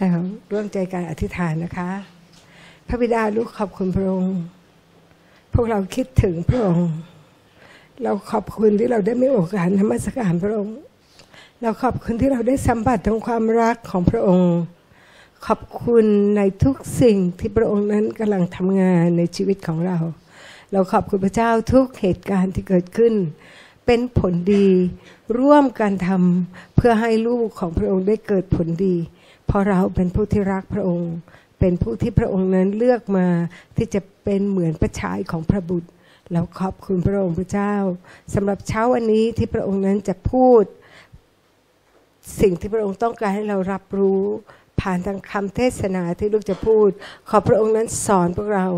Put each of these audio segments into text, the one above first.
แล้วร่วมใจการอธิษฐานนะคะ พระบิดาลูกขอบคุณพระองค์ พวกเราคิดถึงพระองค์ เราขอบคุณที่เราได้มีโอกาสนมัสการพระองค์ เราขอบคุณที่เราได้สัมผัสถึงความรักของพระองค์ ขอบคุณในทุกสิ่งที่พระองค์นั้นกำลังทำงานในชีวิตของเรา เราขอบคุณพระเจ้าทุกเหตุการณ์ที่เกิดขึ้นเป็นผลดีร่วมกันทำเพื่อให้ลูกของพระองค์ได้เกิดผลดี เพราะเราเป็นผู้ที่รักพระองค์ เป็นผู้ที่พระองค์นั้นเลือกมาที่จะเป็นเหมือนพระชายของพระบุตรเราขอบคุณพระองค์พระเจ้าสำหรับเช้าวันนี้ที่พระองค์นั้นจะพูด สิ่งที่พระองค์ต้องการให้เรารับรู้ผ่านทางคำเทศนาที่ลูกจะพูด ขอพระองค์นั้นสอนพวกเรา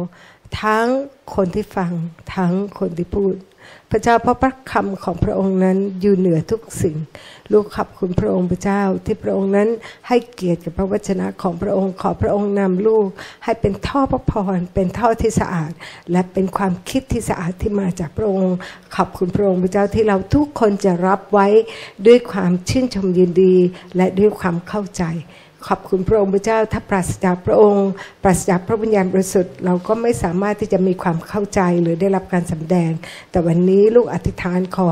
ทั้งคนที่ฟัง ทั้งคนที่พูด พระเจ้าเพราะพระคำของพระองค์นั้นอยู่เหนือทุกสิ่ง ลูกขอบคุณพระองค์พระเจ้า ที่พระองค์นั้นให้เกียรติกับพระวจนะของพระองค์ ขอพระองค์นำลูก ให้เป็นท่อพระพร เป็นท่อที่สะอาด และเป็นความคิดที่สะอาดที่มาจากพระองค์ ขอบคุณพระองค์พระเจ้าที่เราทุกคนจะรับไว้ด้วยความชื่นชมยินดีและด้วยความเข้าใจ ขอบคุณพระองค์พระเจ้า ถ้าปราศจากพระองค์ ปราศจากพระวิญญาณบริสุทธิ์เราก็ไม่สามารถที่จะมีความเข้าใจหรือได้รับการสำแดง แต่วันนี้ลูกอธิษฐานขอ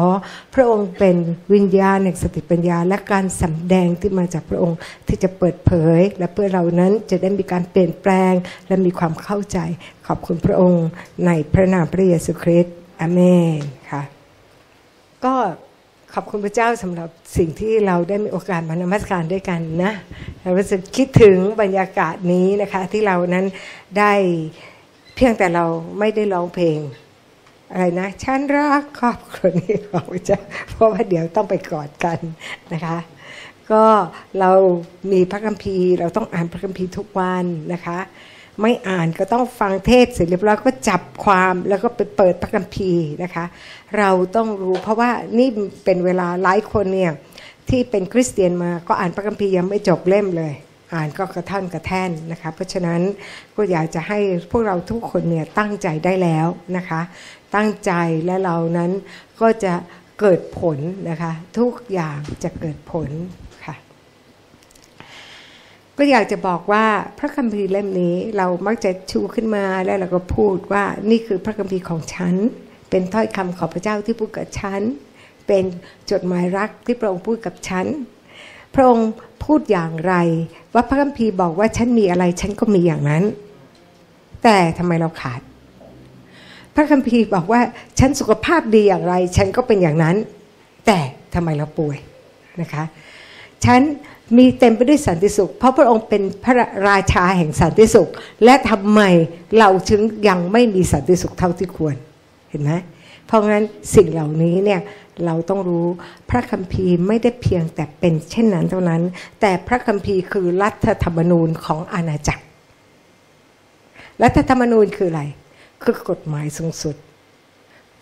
พระองค์เป็นวิญญาณแห่งสติปัญญา และการสำแดงที่มาจากพระองค์ที่จะเปิดเผย และเพื่อเรานั้นจะได้มีการเปลี่ยนแปลงและมีความเข้าใจ ขอบคุณพระองค์ในพระนามพระเยซูคริสต์อเมนค่ะก็ ขอบคุณพระเจ้าสำหรับสิ่งที่เราได้มีโอกาสมานมัสการด้วยกันนะเรารู้สึกคิดถึงบรรยากาศนี้นะคะที่เรานั้นได้เพียงแต่เราไม่ได้ร้องเพลงอะไรนะฉันรักครอบครัวนี้ของพระเจ้าเพราะว่าเดี๋ยวต้องไปกอดกันนะคะ ก็เรามีพระคัมภีร์ เราต้องอ่านพระคัมภีร์ทุกวันนะคะ ไม่อ่านก็ต้องฟังเทศเสร็จเรียบร้อยก็จับความแล้วก็ไปเปิดพระคัมภีร์นะคะ เราต้องรู้เพราะว่านี่เป็นเวลาหลายคนเนี่ยที่เป็นคริสเตียนมาก็อ่านพระคัมภีร์ยังไม่จบเล่มเลย อ่านก็กระท่อนกระแท่นนะคะเพราะฉะนั้นก็อยากจะให้พวกเราทุกคนเนี่ยตั้งใจได้แล้วนะคะ ตั้งใจและเรานั้นก็จะเกิดผลนะคะ ทุกอย่างจะเกิดผล ก็อยากจะบอกว่าพระคัมภีร์เล่มนี้เรามักจะชูขึ้นมาแล้วเราก็พูดว่านี่คือพระคัมภีร์ของฉัน เป็นถ้อยคำของพระเจ้าที่พูดกับฉัน เป็นจดหมายรักที่พระองค์พูดกับฉัน พระองค์พูดอย่างไร ว่าพระคัมภีร์บอกว่าฉันมีอะไรฉันก็มีอย่างนั้น แต่ทำไมเราขาด พระคัมภีร์บอกว่าฉันสุขภาพดีอย่างไร ฉันก็เป็นอย่างนั้น แต่ทำไมเราป่วยนะคะฉัน มีเต็มไปด้วยสันติสุข เพราะพระองค์เป็นพระราชาแห่งสันติสุข และทำไมเราถึงยังไม่มีสันติสุขเท่าที่ควรเห็นไหมเพราะงั้นสิ่งเหล่านี้เนี่ยเราต้องรู้พระคัมภีร์ไม่ได้เพียงแต่เป็นเช่นนั้นเท่านั้น แต่พระคัมภีร์คือรัฐธรรมนูญของอาณาจักร รัฐธรรมนูญคืออะไร คือกฎหมายสูงสุด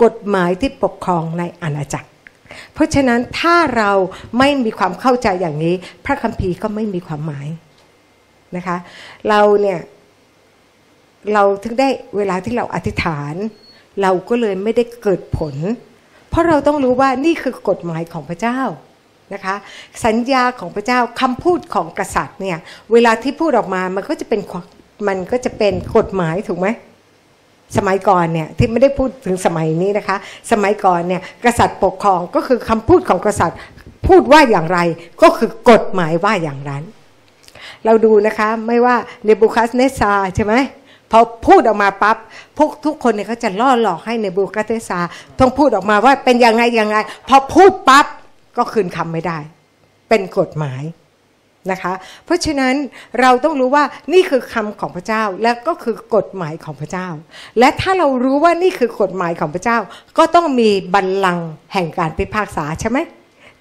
กฎหมายที่ปกครองในอาณาจักร เพราะฉะนั้นถ้าเราไม่มีความเข้าใจอย่างนี้ พระคัมภีร์ก็ไม่มีความหมายนะคะ เราเนี่ยเราถึงได้เวลาที่เราอธิษฐาน เราก็เลยไม่ได้เกิดผล เพราะเราต้องรู้ว่านี่คือกฎหมายของพระเจ้านะคะ สัญญาของพระเจ้าคำพูดของกษัตริย์เนี่ยเวลาที่พูดออกมามันก็จะเป็นมันก็จะเป็นกฎหมายถูกไหม สมัยก่อนเนี่ยที่ไม่ได้พูดถึงสมัยนี้นะคะ สมัยก่อนเนี่ยกษัตริย์ปกครองก็คือคำพูดของกษัตริย์พูดว่าอย่างไรก็คือกฎหมายว่าอย่างนั้น เราดูนะคะไม่ว่าเนบูคัสเนซาใช่ไหมพอพูดออกมาปั๊บพวกทุกคนเนี่ยเขาจะล่อหลอกให้เนบูคัสเนซาต้องพูดออกมาว่าเป็นยังไงยังไงพอพูดปั๊บก็คืนคำไม่ได้ เป็นกฎหมาย นะคะ เพราะฉะนั้นเราต้องรู้ว่านี่คือคำของพระเจ้าและก็คือกฎหมายของพระเจ้า และถ้าเรารู้ว่านี่คือกฎหมายของพระเจ้า ก็ต้องมีบัลลังก์แห่งการพิพากษาใช่ไหม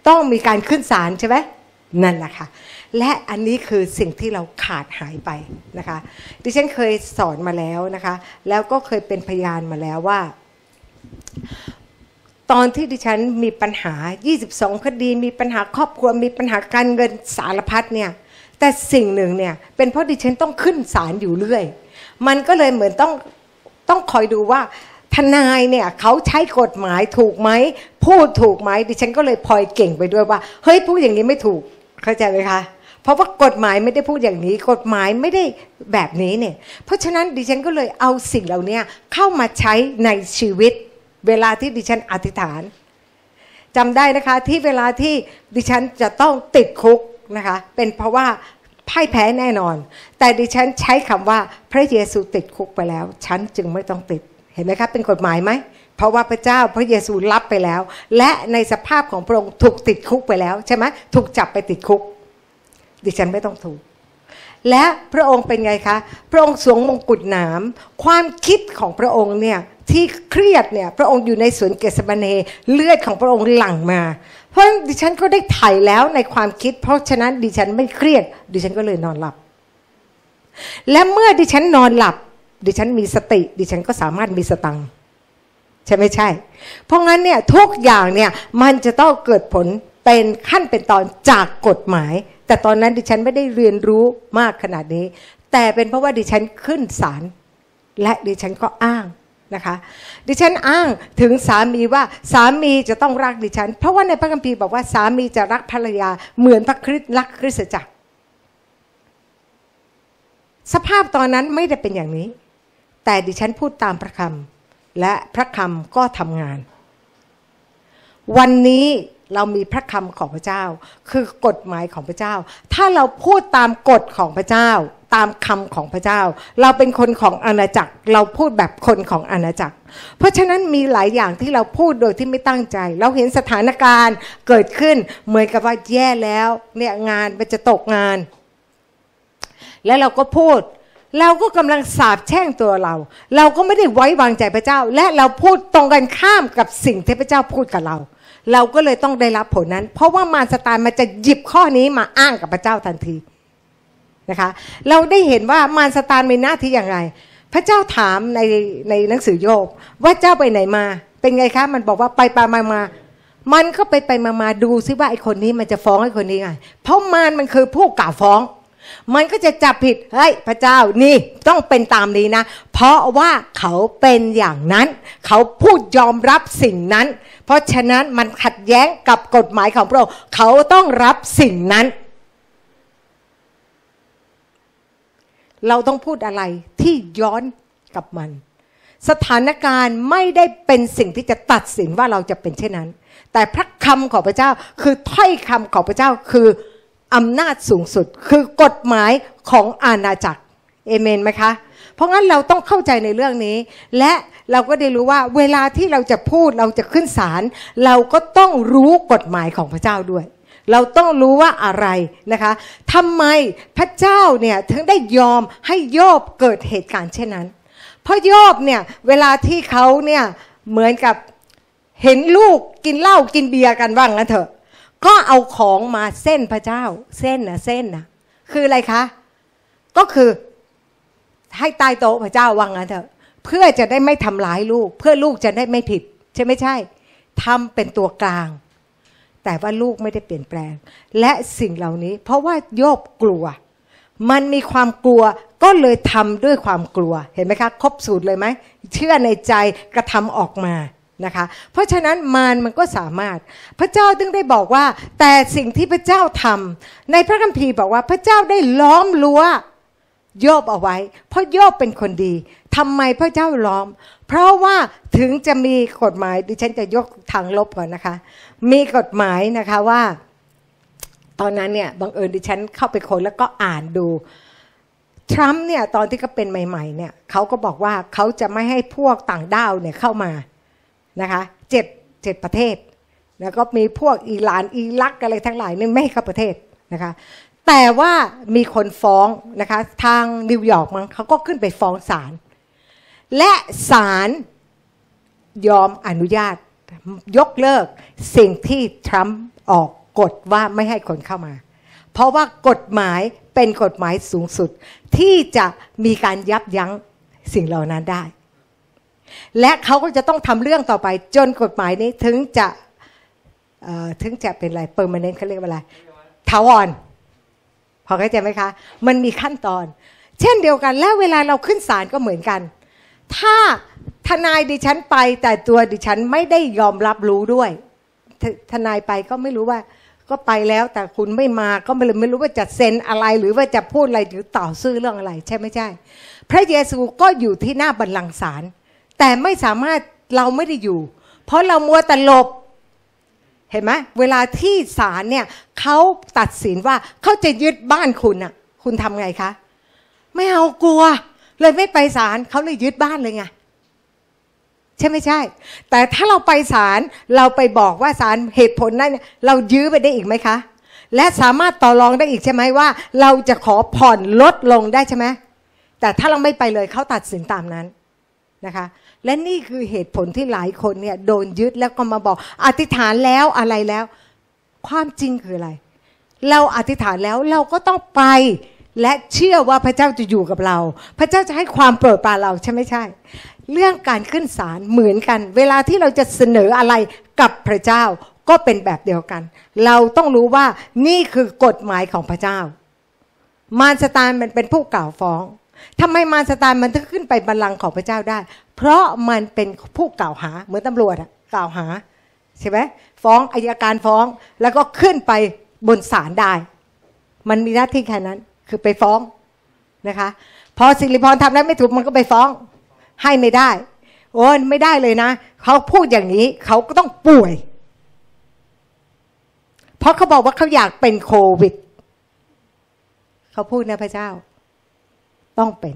ต้องมีการขึ้นศาลใช่ไหมนั่นแหละค่ะและอันนี้คือสิ่งที่เราขาดหายไปนะคะ ดิฉันเคยสอนมาแล้วนะคะ แล้วก็เคยเป็นพยานมาแล้วว่า ตอนที่ดิฉันมีปัญหา 22 คดี มีปัญหาครอบครัว มีปัญหาการเงินสารพัดเนี่ย แต่สิ่งหนึ่งเนี่ย เป็นเพราะดิฉันต้องขึ้นศาลอยู่เรื่อย มันก็เลยเหมือนต้องต้องคอยดูว่า ทนายเนี่ยเขาใช้กฎหมายถูกไหม พูดถูกไหมดิฉันก็เลยพลอยเก่งไปด้วยว่า เฮ้ยพูดอย่างนี้ไม่ถูก เข้าใจไหมคะ เพราะว่ากฎหมายไม่ได้พูดอย่างนี้ กฎหมายไม่ได้แบบนี้เนี่ย เพราะฉะนั้นดิฉันก็เลยเอาสิ่งเหล่านี้เข้ามาใช้ในชีวิต เวลาที่ดิฉันอธิษฐานจำได้นะคะที่เวลาที่ดิฉันจะต้องติดคุกนะคะเป็นเพราะว่าพ่ายแพ้แน่นอน แต่ดิฉันใช้คำว่าพระเยซูติดคุกไปแล้ว ฉันจึงไม่ต้องติดเห็นไหมครับเป็นกฎหมายไหมเพราะว่าพระเจ้าพระเยซูรับไปแล้ว และในสภาพของพระองค์ถูกติดคุกไปแล้วใช่ไหมถูกจับไปติดคุก ดิฉันไม่ต้องถูก และพระองค์เป็นไงคะ พระองค์สวมมงกุฎหนาม ความคิดของพระองค์เนี่ย ที่เครียดเนี่ยพระองค์อยู่ในสวนเกสบาเนเลือดของพระองค์หลั่งมา เพราะดิฉันก็ได้ถ่ายแล้วในความคิด เพราะฉะนั้นดิฉันไม่เครียด ดิฉันก็เลยนอนหลับ และเมื่อดิฉันนอนหลับ ดิฉันมีสติ ดิฉันก็สามารถมีสตังใช่ไม่ใช่ เพราะงั้นเนี่ยทุกอย่างเนี่ยมันจะต้องเกิดผลเป็นขั้นเป็นตอนจากกฎหมาย แต่ตอนนั้นดิฉันไม่ได้เรียนรู้มากขนาดนี้ แต่เป็นเพราะว่าดิฉันขึ้นศาลและดิฉันก็อ้าง นะคะ ดิฉันอ้างถึงสามีว่าสามีจะต้องรักดิฉัน เพราะว่าในพระคัมภีร์บอกว่าสามีจะรักภรรยาเหมือนพระคริสต์รักคริสตจักร สภาพตอนนั้นไม่ได้เป็นอย่างนี้ แต่ดิฉันพูดตามพระคำและพระคำก็ทำงาน วันนี้ เรามีพระคำของพระเจ้า คือกฎหมายของพระเจ้า ถ้าเราพูดตามกฎของพระเจ้า ตามคำของพระเจ้า เราเป็นคนของอาณาจักร เราพูดแบบคนของอาณาจักร เพราะฉะนั้นมีหลายอย่างที่เราพูดโดยที่ไม่ตั้งใจ เราเห็นสถานการณ์เกิดขึ้นเหมือนกับว่าแย่แล้วเนี่ยงานมันจะตกงาน แล้วเราก็พูดเราก็กำลังสาบแช่งตัวเรา เราก็ไม่ได้ไว้วางใจพระเจ้า และเราพูดตรงกันข้ามกับสิ่งที่พระเจ้าพูดกับเรา เราก็เลยต้องได้รับผลนั้น เพราะว่ามารสตานมันจะหยิบข้อนี้มาอ้างกับพระเจ้าทันทีนะคะเราได้เห็นว่ามารสตานมีหน้าที่อย่างไร พระเจ้าถามในในหนังสือโยบว่าเจ้าไปไหนมา เป็นไงคะ มันบอกว่าไปไปมามา มันก็ไปไปมามาดูซิว่าไอคนนี้มันจะฟ้องไอคนนี้ไงเพราะมารมันคือผู้กล่าวฟ้อง มันก็จะจับผิดเฮ้ยพระเจ้านี่ต้องเป็นตามนี้นะ เพราะว่าเขาเป็นอย่างนั้น เขาพูดยอมรับสิ่งนั้น เพราะฉะนั้นมันขัดแย้งกับกฎหมายของพระองค์เขาต้องรับสิ่งนั้น เราต้องพูดอะไรที่ย้อนกับมัน สถานการณ์ไม่ได้เป็นสิ่งที่จะตัดสินว่าเราจะเป็นเช่นนั้น แต่พระคำของพระเจ้าคือถ้อยคำของพระเจ้าคืออำนาจสูงสุด คือกฎหมายของอาณาจักรเอเมนไหมคะ เพราะงั้นเราต้องเข้าใจในเรื่องนี้ และ เราก็ได้รู้ว่าเวลาที่เราจะพูดเราจะขึ้นศาลเราก็ต้องรู้กฎหมายของพระเจ้าด้วย เราต้องรู้ว่าอะไรนะคะทำไมพระเจ้าเนี่ยถึงได้ยอมให้โยบเกิดเหตุการณ์เช่นนั้น เพราะโยบเนี่ยเวลาที่เขาเนี่ยเหมือนกับเห็นลูกกินเหล้ากินเบียร์กันว่างนะเถอะ ก็เอาของมาเส้นพระเจ้า เส้นนะเส้นนะคืออะไรคะ ก็คือให้ใต้โต๊ะพระเจ้าวังงั้นเถอะ เพื่อจะได้ไม่ทำร้ายลูก เพื่อลูกจะได้ไม่ผิด ใช่ไม่ใช่ทำเป็นตัวกลาง แต่ว่าลูกไม่ได้เปลี่ยนแปลง และสิ่งเหล่านี้ เพราะว่าโยบกลัว มันมีความกลัวก็เลยทำด้วยความกลัวเห็นไหมคะครบสูตรเลยไหมเชื่อในใจกระทำออกมานะคะเพราะฉะนั้นมารมันก็สามารถ พระเจ้าจึงได้บอกว่า แต่สิ่งที่พระเจ้าทำในพระคัมภีร์บอกว่าพระเจ้าได้ล้อมรั้วโยบเอาไว้ เพราะโยบเป็นคนดี ทำไมพระเจ้าล้อม เพราะว่าถึงจะมีกฎหมายดิฉันจะยกทางลบก่อนนะคะ มีกฎหมายนะคะว่า ตอนนั้นเนี่ยบังเอิญดิฉันเข้าไปคนแล้วก็อ่านดูทรัมป์เนี่ยตอนที่เขาเป็นใหม่ ๆ เนี่ยเขาก็บอกว่าเขาจะไม่ให้พวกต่างด้าวเนี่ยเข้ามานะคะเจ็ดเจ็ดประเทศ แล้วก็มีพวกอิหร่านอิรักอะไรทั้งหลายนี่ไม่เข้าประเทศนะคะ แต่ว่ามีคนฟ้องนะคะ ทางนิวยอร์กมั้งเขาก็ขึ้นไปฟ้องศาล และศาลยอมอนุญาตยกเลิกสิ่งที่ทรัมป์ออกกฎว่าไม่ให้คนเข้ามา เพราะว่ากฎหมายเป็นกฎหมายสูงสุด ที่จะมีการยับยั้งสิ่งเหล่านั้นได้ และเขาก็จะต้องทำเรื่องต่อไป จนกฎหมายนี้ถึงจะถึงจะเป็นอะไรเปอร์มานเนนเขาเรียกว่าอะไรทาวอนพอเข้าใจไหมคะ มันมีขั้นตอน เช่นเดียวกัน แล้วเวลาเราขึ้นศาลก็เหมือนกัน ถ้าทนายดิฉันไปแต่ตัวดิฉันไม่ได้ยอมรับรู้ด้วยทนายไปก็ไม่รู้ว่า ก็ไปแล้วแต่คุณไม่มาก็ไม่เลยไม่รู้ว่าจะเซ็นอะไรหรือว่าจะพูดอะไรหรือต่อสู้เรื่องอะไร ใช่ไม่ใช่ พระเยซูก็อยู่ที่หน้าบัลลังก์ศาลแต่ไม่สามารถเราไม่ได้อยู่ เพราะเรามัวแต่หลบเห็นไหมเวลาที่ศาลเนี่ยเขาตัดสินว่าเขาจะยึดบ้านคุณน่ะคุณทำไงคะ ไม่เอากลัว เลยไม่ไปศาลเขาเลยยึดบ้านเลยไงใช่ไม่ใช่ แต่ถ้าเราไปศาลเราไปบอกว่าศาลเหตุผลนั้นเรายื้อไปได้อีกไหมคะ และสามารถต่อรองได้อีกใช่ไหมว่า เราจะขอผ่อนลดลงได้ใช่ไหมแต่ถ้าเราไม่ไปเลยเขาตัดสินตามนั้นนะคะ และนี่คือเหตุผลที่หลายคนเนี่ยโดนยึดแล้วก็มาบอก อธิษฐานแล้วอะไรแล้ว ความจริงคืออะไร เราอธิษฐานแล้วเราก็ต้องไป และเชื่อว่าพระเจ้าจะอยู่กับเรา พระเจ้าจะให้ความโปรดปรานเราใช่ไม่ใช่ เรื่องการขึ้นศาลเหมือนกัน เวลาที่เราจะเสนออะไรกับพระเจ้าก็เป็นแบบเดียวกัน เราต้องรู้ว่านี่คือกฎหมายของพระเจ้า มารสตานมันเป็นผู้กล่าวฟ้องทำไมมารสตานมันถึงขึ้นไปบัลลังก์ของพระเจ้าได้ เพราะมันเป็นผู้กล่าวหาเหมือนตำรวจอะกล่าวหาใช่ไหมฟ้องอายการฟ้องแล้วก็ขึ้นไปบนศาลได้ มันมีหน้าที่แค่นั้น คือไปฟ้องนะคะ พอสิริพรทำแล้วไม่ถูกมันก็ไปฟ้อง ให้ไม่ได้ โอ้ไม่ได้เลยนะเขาพูดอย่างนี้เขาก็ต้องป่วย เพราะเขาบอกว่าเขาอยากเป็นโควิดเขาพูดนะพระเจ้า ต้องเป็น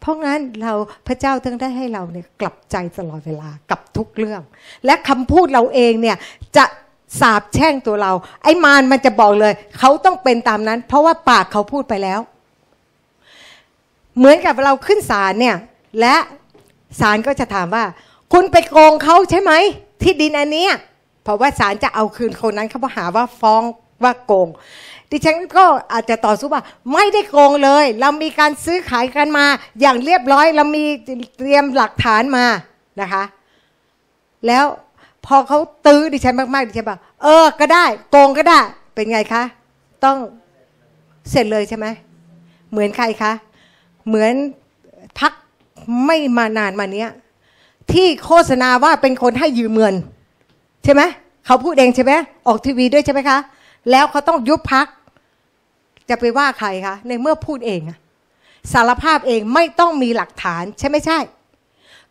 เพราะงั้นเราพระเจ้าต้องได้ให้เราเนี่ยกลับใจตลอดเวลากับทุกเรื่อง และคำพูดเราเองเนี่ยจะ สาบแช่งตัวเรา ไอ้มารมันจะบอกเลย เขาต้องเป็นตามนั้น เพราะว่าปากเขาพูดไปแล้ว เหมือนกับเราขึ้นศาลเนี่ย และศาลก็จะถามว่า คุณไปโกงเขาใช่ไหม ที่ดินอันนี้เพราะว่าศาลจะเอาคืนคนนั้นเขาหาว่าฟ้องว่าโกง ดิฉันก็อาจจะต่อสู้ว่า ไม่ได้โกงเลย เรามีการซื้อขายกันมา อย่างเรียบร้อยเรามีเตรียมหลักฐานมานะคะ แล้ว พอเขาตื้อดิฉันมากๆดิฉันบอกเออก็ได้ โกงก็ได้ เป็นไงคะ ต้องเสร็จเลยใช่ไหมเหมือนใครคะ เหมือนพักไม่มานานมาเนี้ย ที่โฆษณาว่าเป็นคนให้ยืมเงิน ใช่ไหมเขาพูดเองใช่ไหมออกทีวีด้วยใช่ไหมคะ แล้วเขาต้องยุบพัก จะไปว่าใครคะ ในเมื่อพูดเองสารภาพเองไม่ต้องมีหลักฐานใช่ไม่ใช่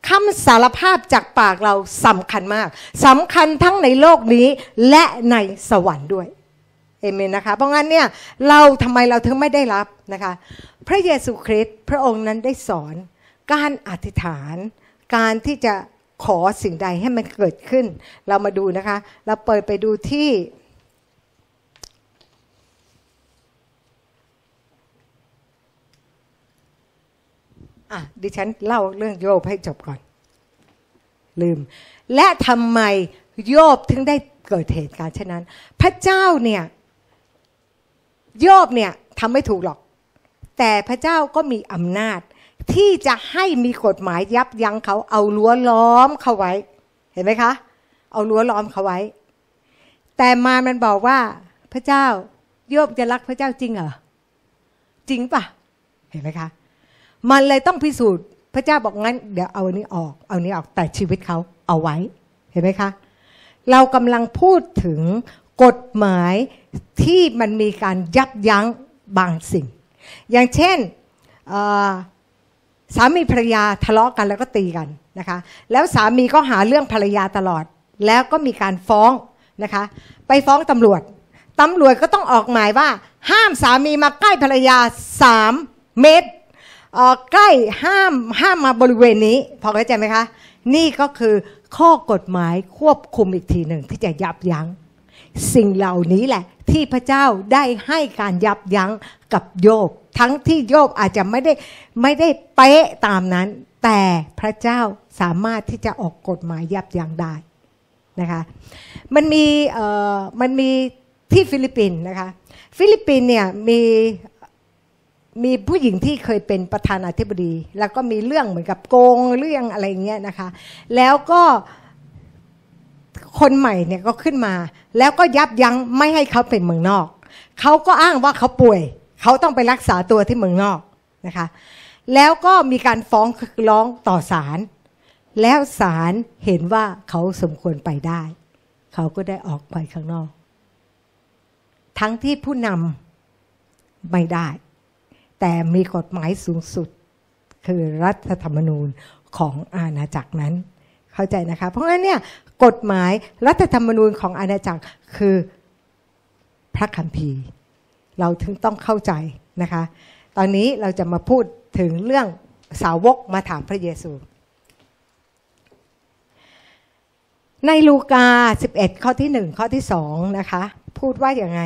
คำสารภาพจากปากเราสำคัญมากสำคัญทั้งในโลกนี้และในสวรรค์ด้วยเอเมนนะคะเพราะงั้นเนี่ยเราทำไมเราถึงไม่ได้รับนะคะ พระเยซูคริสต์พระองค์นั้นได้สอนการอธิษฐาน การที่จะขอสิ่งใดให้มันเกิดขึ้น เรามาดูนะคะ เราเปิดไปดูที่ อะดิฉันเล่าเรื่องโยบให้จบก่อน ลืม และทำไมโยบถึงได้เกิดเหตุการณ์เช่นนั้น พระเจ้าเนี่ยโยบเนี่ยทำไม่ถูกหรอก แต่พระเจ้าก็มีอำนาจ ที่จะให้มีกฎหมายยับยั้งเขาเอารั้วล้อมเขาไว้ เห็นไหมคะ เอารั้วล้อมเขาไว้ แต่มามันบอกว่าพระเจ้าโยบจะรักพระเจ้าจริงเหรอจริงปะเห็นไหมคะ มันเลยต้องพิสูจน์ พระเจ้าบอกงั้น เดี๋ยวเอาอันนี้ออก เอาอนี้ออกแต่ชีวิตเขาเอาไว้ เห็นไหมคะ เรากำลังพูดถึงกฎหมายที่มันมีการยับยั้งบางสิ่ง อย่างเช่นสามีภรรยาทะเลาะกันแล้วก็ตีกันนะคะ แล้วสามีก็หาเรื่องภรรยาตลอด แล้วก็มีการฟ้องนะคะ ไปฟ้องตำรวจตำรวจก็ต้องออกหมายว่า ห้ามสามีมาใกล้ภรรยาสามเมตร ใกล้ห้ามห้ามมาบริเวณนี้ พอเข้าใจไหมคะ นี่ก็คือข้อกฎหมายควบคุมอีกทีหนึ่งที่จะยับยัง้งสิ่งเหล่านี้แหละ ที่พระเจ้าได้ให้การยับยั้งกับโยบ ทั้งที่โยบอาจจะไม่ได้ไม่ได้เป๊ะตามนั้น แต่พระเจ้าสามารถที่จะออกกฎหมายยับยั้งได้นะคะมันมีมันมีที่ฟิลิปปินส์นะคะ ฟิลิปปินส์เนี่ยมี มีผู้หญิงที่เคยเป็นประธานาธิบดี แล้วก็มีเรื่องเหมือนกับโกงเรื่องอะไรเงี้ยนะคะ แล้วก็คนใหม่เนี่ยก็ขึ้นมา แล้วก็ยับยั้งไม่ให้เขาเป็นเมืองนอก เขาก็อ้างว่าเขาป่วย เขาต้องไปรักษาตัวที่เมืองนอกนะคะ แล้วก็มีการฟ้องร้องต่อศาลแล้วศาลเห็นว่าเขาสมควรไปได้ เขาก็ได้ออกไปข้างนอก ทั้งที่ผู้นำไม่ได้ แต่มีกฎหมายสูงสุด คือรัฐธรรมนูญของอาณาจักรนั้น เข้าใจนะคะ เพราะงั้นเนี่ยกฎหมายรัฐธรรมนูญของอาณาจักรคือพระคัมภีร์ เราถึงต้องเข้าใจนะคะ ตอนนี้เราจะมาพูดถึงเรื่องสาวกมาถามพระเยซู ในลูกา 11 ข้อที่ 1 ข้อที่2นะคะ พูดว่าอย่างไง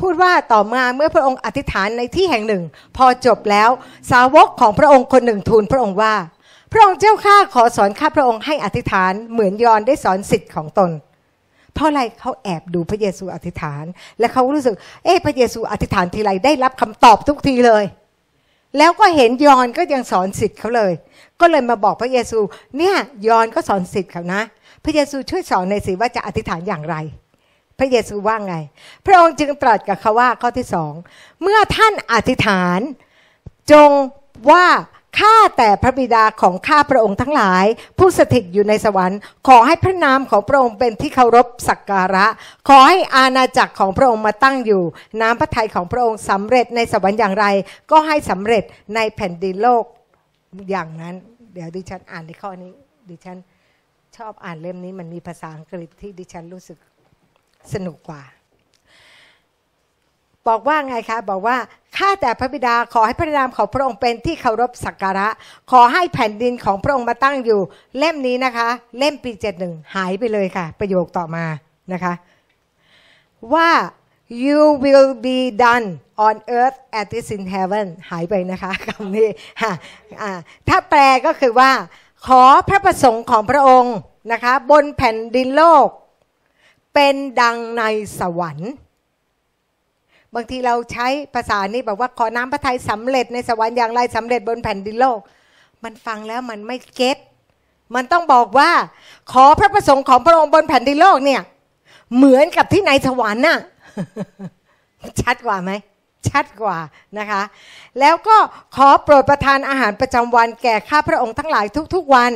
พูดว่าต่อมาเมื่อพระองค์อธิษฐานในที่แห่งหนึ่ง พอจบแล้วสาวกของพระองค์คนหนึ่งทูลพระองค์ว่า พระองค์เจ้าข้าขอสอนข้าพระองค์ให้อธิษฐานเหมือนยอนได้สอนสิทธิ์ของตน เพราะอะไรเขาแอบดูพระเยซูอธิษฐาน และเขารู้สึก เอ๊ะพระเยซูอธิษฐานทีไรได้รับคำตอบทุกทีเลย แล้วก็เห็นยอนก็ยังสอนสิทธิ์เขาเลย ก็เลยมาบอกพระเยซู เนี่ยยอนก็สอนสิทธิ์เขานะ พระเยซูช่วยสอนในสิว่าจะอธิษฐานอย่างไร พระเยซูว่าไง พระองค์จึงตรัสกับเขาว่าข้อที่สองเมื่อท่านอธิษฐาน จงว่าข้าแต่พระบิดาของข้าพระองค์ทั้งหลาย ผู้สถิตอยู่ในสวรรค์ ขอให้พระนามของพระองค์เป็นที่เคารพสักการะ ขอให้อาณาจักรของพระองค์มาตั้งอยู่ น้ำพระทัยของพระองค์สำเร็จในสวรรค์อย่างไร ก็ให้สำเร็จในแผ่นดินโลกอย่างนั้น เดี๋ยวดิฉันอ่านในข้อนี้ ดิฉันชอบอ่านเล่มนี้มันมีภาษาอังกฤษที่ดิฉันรู้สึก สนุกกว่า บอกว่าไงคะ บอกว่าข้าแต่พระบิดาขอให้พระนามของพระองค์เป็นที่เคารพสักการะ ขอให้แผ่นดินของพระองค์มาตั้งอยู่ เล่มนี้นะคะ เล่มปีเจ็ดหนึ่งหายไปเลยค่ะ ประโยคต่อมานะคะ ว่า you will be done on earth as it is in heaven หายไปนะคะคำนี้ถ้าแปลก็คือว่า ขอพระประสงค์ของพระองค์นะคะ บนแผ่นดินโลก เป็นดังในสวรรค์ บางทีเราใช้ภาษานี้แบบว่าขอน้ำพระทัยสำเร็จในสวรรค์อย่างไรสำเร็จบนแผ่นดินโลก มันฟังแล้วมันไม่เก็ตมันต้องบอกว่า ขอพระประสงค์ของพระองค์บนแผ่นดินโลกเนี่ย เหมือนกับที่ในสวรรค์น่ะชัดกว่าไหมชัดกว่านะคะ แล้วก็ขอโปรดประทานอาหารประจำวันแก่ข้าพระองค์ทั้งหลายทุกๆวัน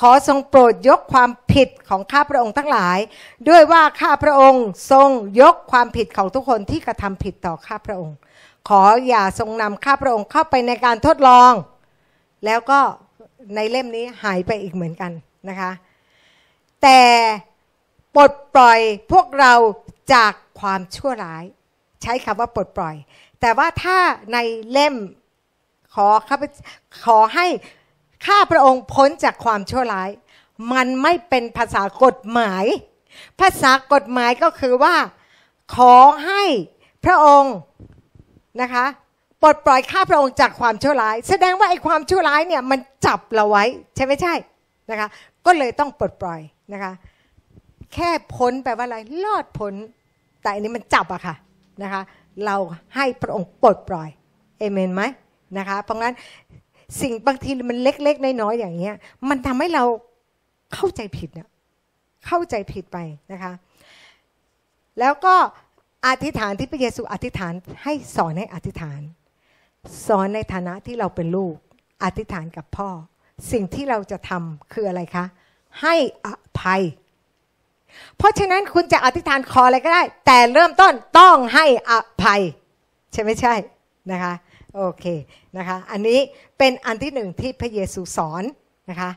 ขอทรงโปรดยกความผิดของข้าพระองค์ทั้งหลาย ด้วยว่าข้าพระองค์ทรงยกความผิดของทุกคนที่กระทำผิดต่อข้าพระองค์ ขออย่าทรงนำข้าพระองค์เข้าไปในการทดลอง แล้วก็ในเล่มนี้หายไปอีกเหมือนกันนะคะ แต่ปลดปล่อยพวกเราจากความชั่วร้าย ใช้คำว่าปลดปล่อย แต่ว่าถ้าในเล่มขอข้าพขอให้ ข้าพระองค์พ้นจากความชั่วร้าย มันไม่เป็นภาษากฎหมาย ภาษากฎหมายก็คือว่า ขอให้พระองค์นะคะปลดปล่อยข้าพระองค์จากความชั่วร้าย แสดงว่าไอ้ความชั่วร้ายเนี่ยมันจับเราไว้ ใช่ไม่ใช่นะคะก็เลยต้องปลดปล่อยนะคะแค่พ้นแปลว่าอะไรรอดพ้นแต่อันนี้มันจับอะค่ะนะคะเราให้พระองค์ปลดปล่อยเอเมนไหมนะคะเพราะงั้น สิ่งบางทีมันเล็กๆน้อยๆอย่างเงี้ย มันทำให้เราเข้าใจผิดเนี่ยเข้าใจผิดไปนะคะ แล้วก็อธิษฐานที่พระเยซูอธิษฐานให้สอนให้อธิษฐาน สอนในฐานะที่เราเป็นลูก อธิษฐานกับพ่อ สิ่งที่เราจะทำคืออะไรคะ ให้อภัย เพราะฉะนั้นคุณจะอธิษฐานขออะไรก็ได้ แต่เริ่มต้นต้องให้อภัย ใช่ไม่ใช่นะคะ โอเคนะคะอันนี้เป็นอันที่หนึ่งที่พระเยซูสอนนะคะ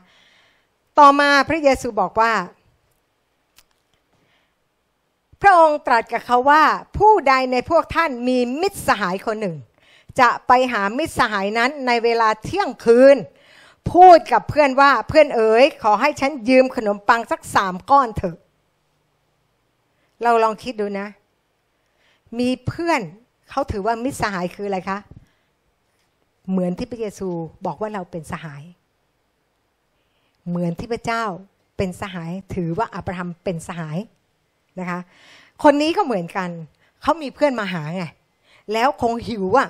ต่อมาพระเยซูบอกว่า พระองค์ตรัสกับเขาว่าผู้ใดในพวกท่านมีมิตรสหายคนหนึ่ง จะไปหามิตรสหายนั้นในเวลาเที่ยงคืน พูดกับเพื่อนว่าเพื่อนเอ๋ยขอให้ฉันยืมขนมปังสักสามก้อนเถอะ เราลองคิดดูนะ มีเพื่อนเขาถือว่ามิตรสหายคืออะไรคะ เหมือนที่พระเยซูบอกว่าเราเป็นสหาย เหมือนที่พระเจ้าเป็นสหาย ถือว่าอับราฮัมเป็นสหายนะคะ คนนี้ก็เหมือนกัน เขามีเพื่อนมาหาไง แล้วคงหิวอะ่ะ